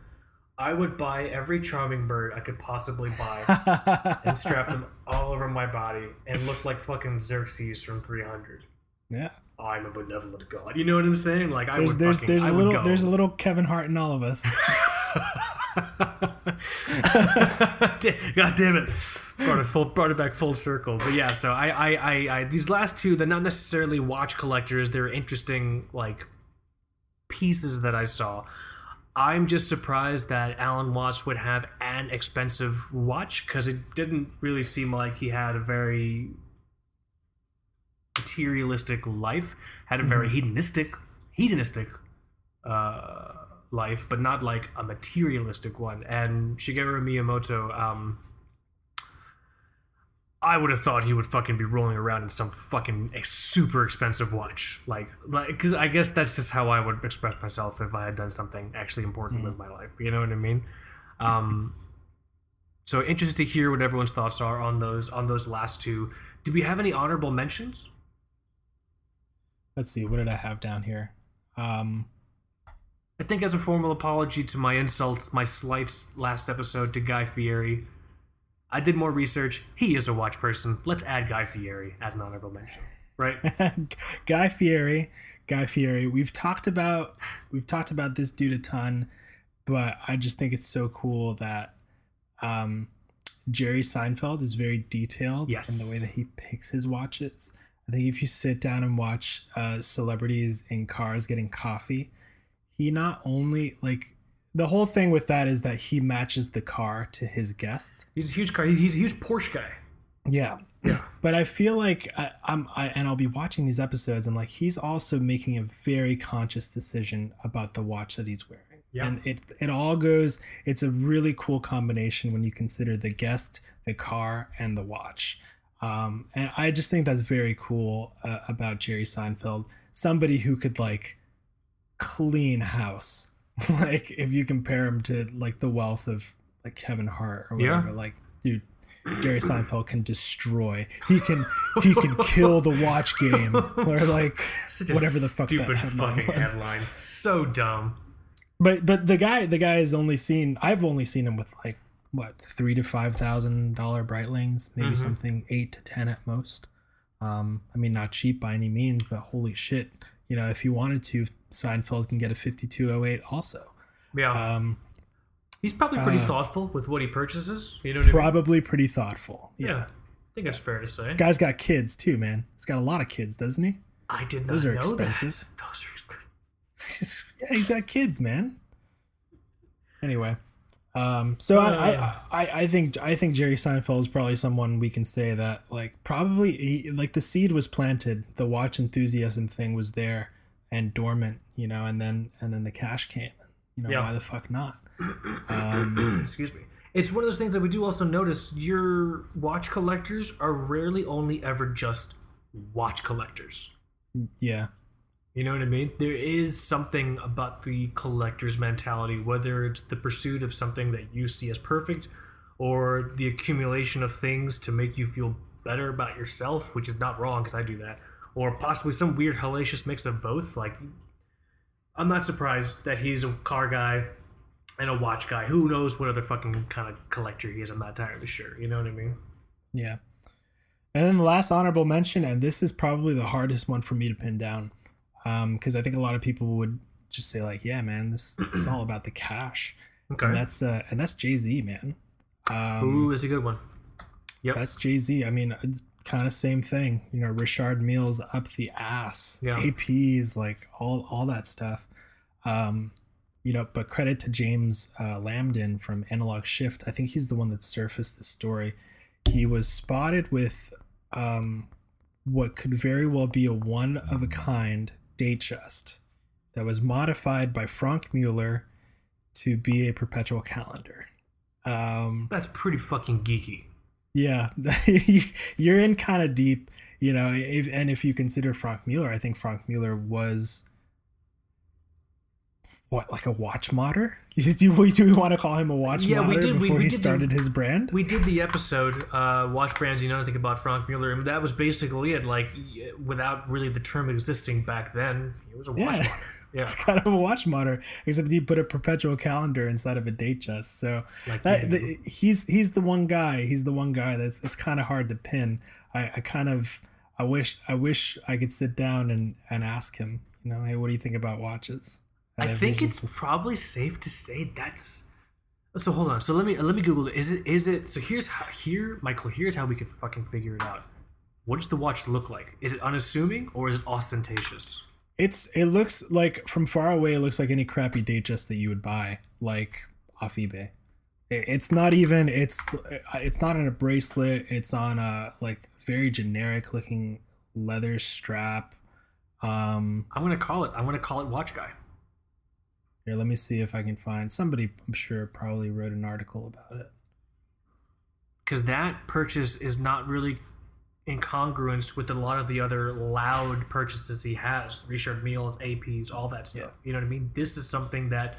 I would buy every charming bird I could possibly buy and strap them all over my body and look like fucking Xerxes from 300. yeah. Oh, I'm a benevolent god. You know what I'm saying? Like I There's would there's fucking, there's I a little go. there's a little Kevin Hart in all of us. God damn it. Brought it full brought it back full circle. But yeah, so I, I, I, I these last two, they're not necessarily watch collectors, they're interesting like pieces that I saw. I'm just surprised that Alan Watts would have an expensive watch because it didn't really seem like he had a very materialistic life. Had a very hedonistic, hedonistic uh, life, but not like a materialistic one. And Shigeru Miyamoto, um, I would have thought he would fucking be rolling around in some fucking super expensive watch. Like, like, because I guess that's just how I would express myself if I had done something actually important with my life. You know what I mean? Um, so interested to hear what everyone's thoughts are on those on those last two. Do we have any honorable mentions? Let's see. What did I have down here? Um, I think as a formal apology to my insults, my slight last episode to Guy Fieri, I did more research. He is a watch person. Let's add Guy Fieri as an honorable mention, right? Guy Fieri, Guy Fieri. We've talked about we've talked about this dude a ton, but I just think it's so cool that um, Jerry Seinfeld is very detailed Yes. in the way that he picks his watches. I think if you sit down and watch uh, celebrities in cars getting coffee, he not only like the whole thing with that is that he matches the car to his guests. He's a huge car. He's a huge Porsche guy. Yeah. Yeah. But I feel like I, I'm, I, and I'll be watching these episodes, and like he's also making a very conscious decision about the watch that he's wearing. Yeah. And it it all goes. It's a really cool combination when you consider the guest, the car, and the watch. Um, and I just think that's very cool uh, about Jerry Seinfeld. Somebody who could like clean house. like if you compare him to like the wealth of like Kevin Hart or whatever, Yeah. Like, dude, Jerry Seinfeld can destroy. He can he can kill the watch game or like whatever the fuck that stupid headline fucking was. headline. So dumb. But but the guy the guy has only seen I've only seen him with like what three to five thousand dollar Breitlings, maybe Mhm. something eight to ten at most. Um, I mean not cheap by any means, but holy shit, you know if you wanted to, Seinfeld can get a fifty two oh eight also. Yeah. Um, He's probably pretty uh, thoughtful with what he purchases. You know what I mean? probably pretty thoughtful. Yeah. Yeah. I think that's fair to say. guy's got kids too, man. He's got a lot of kids, doesn't he? I did not Those are know expensive. that. Those are expensive. yeah, he's got kids, man. Anyway, um, so I, I, I, I think I think Jerry Seinfeld is probably someone we can say that like probably he, like the seed was planted, the watch enthusiasm thing was there and dormant, you know, and then and then the cash came. You know, Yeah. why the fuck not? Um, Excuse me. It's one of those things that we do also notice. Your watch collectors are rarely only ever just watch collectors. yeah, You know what I mean? There is something about the collector's mentality, whether it's the pursuit of something that you see as perfect or the accumulation of things to make you feel better about yourself, which is not wrong because I do that, or possibly some weird hellacious mix of both. Like, I'm not surprised that he's a car guy and a watch guy. Who knows what other fucking kind of collector he is? I'm not entirely sure. You know what I mean? yeah. And then the last honorable mention, and this is probably the hardest one for me to pin down, because I think a lot of people would just say like, "Yeah, man, this, this is all about the cash." Okay. and that's uh, and that's Jay Z, man. Um, Ooh, it's a good one. Yep. that's Jay Z. I mean, it's kind of same thing. You know, Richard Milles up the ass, Yeah. APs, like all all that stuff. Um, you know, but credit to James uh, Lamdin from Analog Shift. I think he's the one that surfaced the story. He was spotted with um, what could very well be a one of a kind Datejust that was modified by Franck Muller to be a perpetual calendar. Um, That's pretty fucking geeky. yeah, you're in kind of deep, you know. If, and if you consider Franck Muller, I think Franck Muller was what, like a watch modder? Do we, do we want to call him a watch Yeah, we did- before we he did the- started his brand? We did the episode, uh, Watch Brands You Know Nothing About Franck Muller, and that was basically it. Like, without really the term existing back then, he was a watch Yeah. modder. Yeah. It's kind of a watch modder, except he put a perpetual calendar inside of a Datejust. So Like that, the, he's he's the one guy. He's the one guy that's it's kind of hard to pin. I, I kind of I wish I wish I could sit down and and ask him. You know, hey, what do you think about watches? I think it's just- probably safe to say that's. So hold on. So let me let me Google it. Is it is it? So here's how here, Michael. Here's how we could fucking figure it out. What does the watch look like? Is it unassuming or is it ostentatious? It's it looks like from far away. It looks like any crappy Datejust that you would buy like off eBay. It- It's not even. It's it's not on a bracelet. It's on a like very generic looking leather strap. Um, I'm gonna call it. I'm gonna call it Watch Guy. Here, let me see if I can find somebody. I'm sure probably wrote an article about it. because that purchase is not really incongruent with a lot of the other loud purchases he has Richard Milles aps all that stuff Yeah. you know what i mean this is something that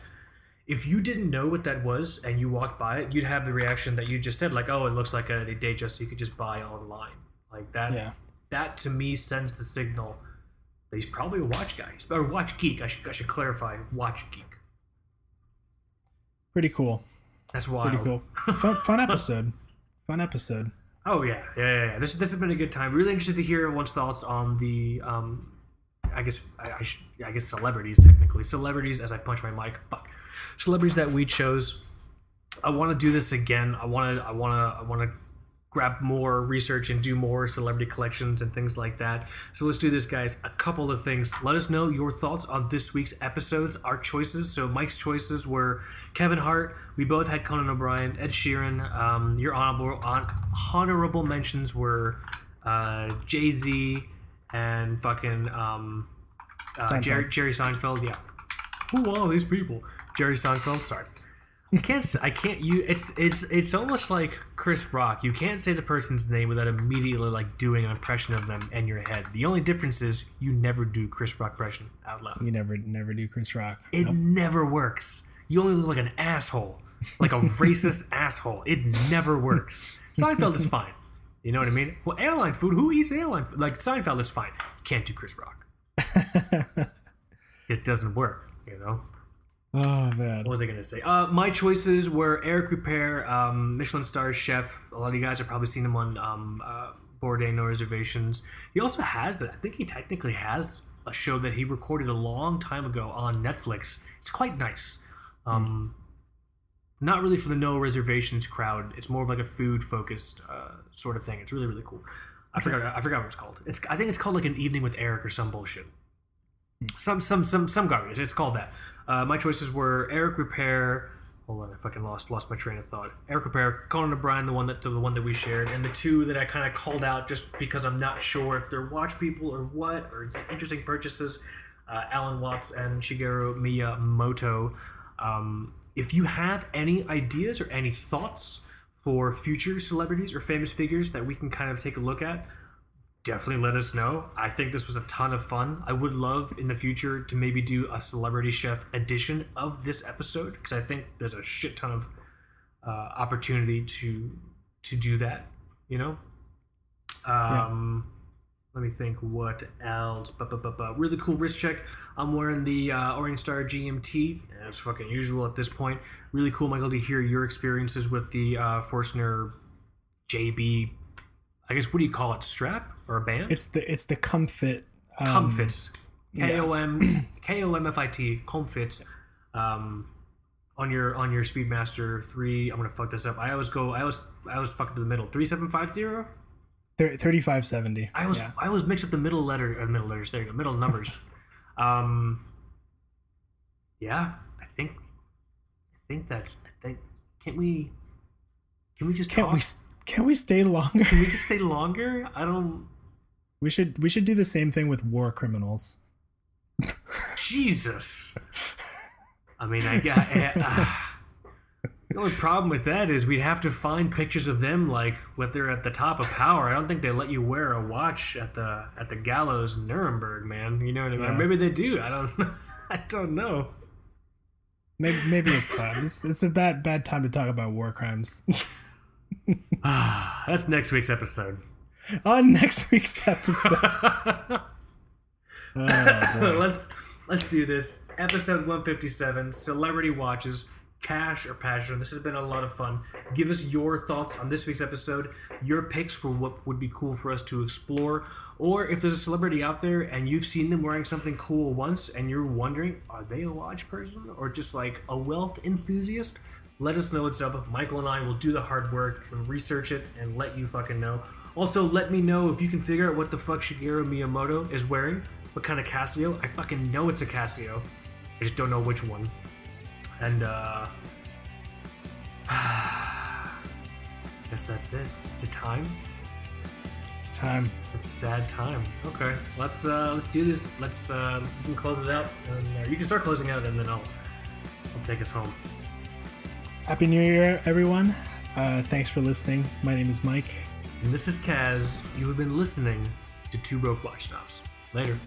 if you didn't know what that was and you walked by it you'd have the reaction that you just said like oh it looks like a, a digest you could just buy online like that Yeah. that to me sends the signal that he's probably a watch guy He's- or watch geek i should, I should clarify watch geek Pretty cool. that's wild Pretty cool. Fun, fun episode. Fun episode. Oh yeah, yeah, yeah. yeah. This this has been a good time. Really interested to hear everyone's thoughts on the um, I guess I, I, should, I guess celebrities technically celebrities as I punch my mic. Fuck. Celebrities that we chose. I want to do this again. I want to. I want to. I want to grab more research and do more celebrity collections and things like that. So let's do this, guys. A couple of things. Let us know your thoughts on this week's episodes, our choices. So Mike's choices were Kevin Hart. We both had Conan O'Brien, Ed Sheeran. Um, your honorable on, honorable mentions were uh, Jay Z and fucking um, uh. Jerry, Jerry Seinfeld. Yeah. Who are these people? Jerry Seinfeld. Sorry. I can't. I can't. You. It's. It's. It's almost like Chris Rock. You can't say the person's name without immediately like doing an impression of them in your head. The only difference is you never do Chris Rock impression out loud. You never never do Chris Rock. It Nope. never works. You only look like an asshole, like a racist asshole. It never works. Seinfeld is fine. You know what I mean? Well, airline food. Who eats airline food? Like Seinfeld is fine. You can't do Chris Rock. It doesn't work. You know. Oh man. What was I gonna say? Uh, my choices were Eric Ripert, um, Michelin star chef. A lot of you guys have probably seen him on um, uh, Bourdain No Reservations. He also has that. I think he technically has a show that he recorded a long time ago on Netflix. It's quite nice. Um, Not really for the No Reservations crowd. It's more of like a food focused uh, sort of thing. It's really really cool. I forgot. I forgot what it's called. It's. I think it's called like an evening with Eric or some bullshit some some some some garbage. It's called that. Uh, my choices were Eric Ripert. Hold on, I fucking lost lost my train of thought. Eric Ripert, Conan O'Brien, the one that the one that we shared, and the two that I kind of called out just because I'm not sure if they're watch people or what or interesting purchases. Uh, Alan Watts and Shigeru Miyamoto. Um, if you have any ideas or any thoughts for future celebrities or famous figures that we can kind of take a look at, definitely let us know. I think this was a ton of fun. I would love in the future to maybe do a celebrity chef edition of this episode because I think there's a shit ton of uh, opportunity to to do that. You know. Um, Let me think. What else? Ba, ba, ba. Really cool wrist check. I'm wearing the uh, Orient Star GMT. As fucking usual at this point. Really cool, Michael, to hear your experiences with the uh, Forstner JB. I guess what do you call it? Strap or a band? It's the it's the Komfit. Um, Komfit. K O M K O M F I T. Komfit. Um, on your on your Speedmaster three. I'm gonna fuck this up. I always go. I always I always fuck up the middle. Three seven five zero. Thirty five seventy. I always Yeah. I always mix up the middle letter uh, middle letters. There you go. Middle numbers. um. Yeah, I think. I think that's. I think. can't we? Can we just Can't talk? we can we stay longer? Can we just stay longer? I don't. We should we should do the same thing with war criminals. Jesus. I mean, I got. Uh, the only problem with that is we'd have to find pictures of them like when they're at the top of power. I don't think they let you wear a watch at the at the gallows in Nuremberg, man. You know what I mean? Yeah. Maybe they do. I don't. I don't know. Maybe maybe it's that. It's, it's a bad bad time to talk about war crimes. That's next week's episode. On next week's episode. Oh, let's let's do this. Episode 157, Celebrity Watches, Cash or Passion. This has been a lot of fun. Give us your thoughts on this week's episode, your picks for what would be cool for us to explore, or if there's a celebrity out there and you've seen them wearing something cool once and you're wondering, are they a watch person or just like a wealth enthusiast? Let us know what's up. Michael and I will do the hard work and research it and let you fucking know. Also, let me know if you can figure out what the fuck Shigeru Miyamoto is wearing. What kind of Casio? I fucking know it's a Casio. I just don't know which one. And, uh. I guess that's it. It's a time. it's time. It's a sad time. Okay, let's uh, let's do this. Let's uh, you can close it out, and uh, you can start closing out, and then I'll I'll take us home. Happy New Year, everyone. Uh, thanks for listening. My name is Mike. And this is Kaz. You have been listening to Two Broke Watch Snobs. Later.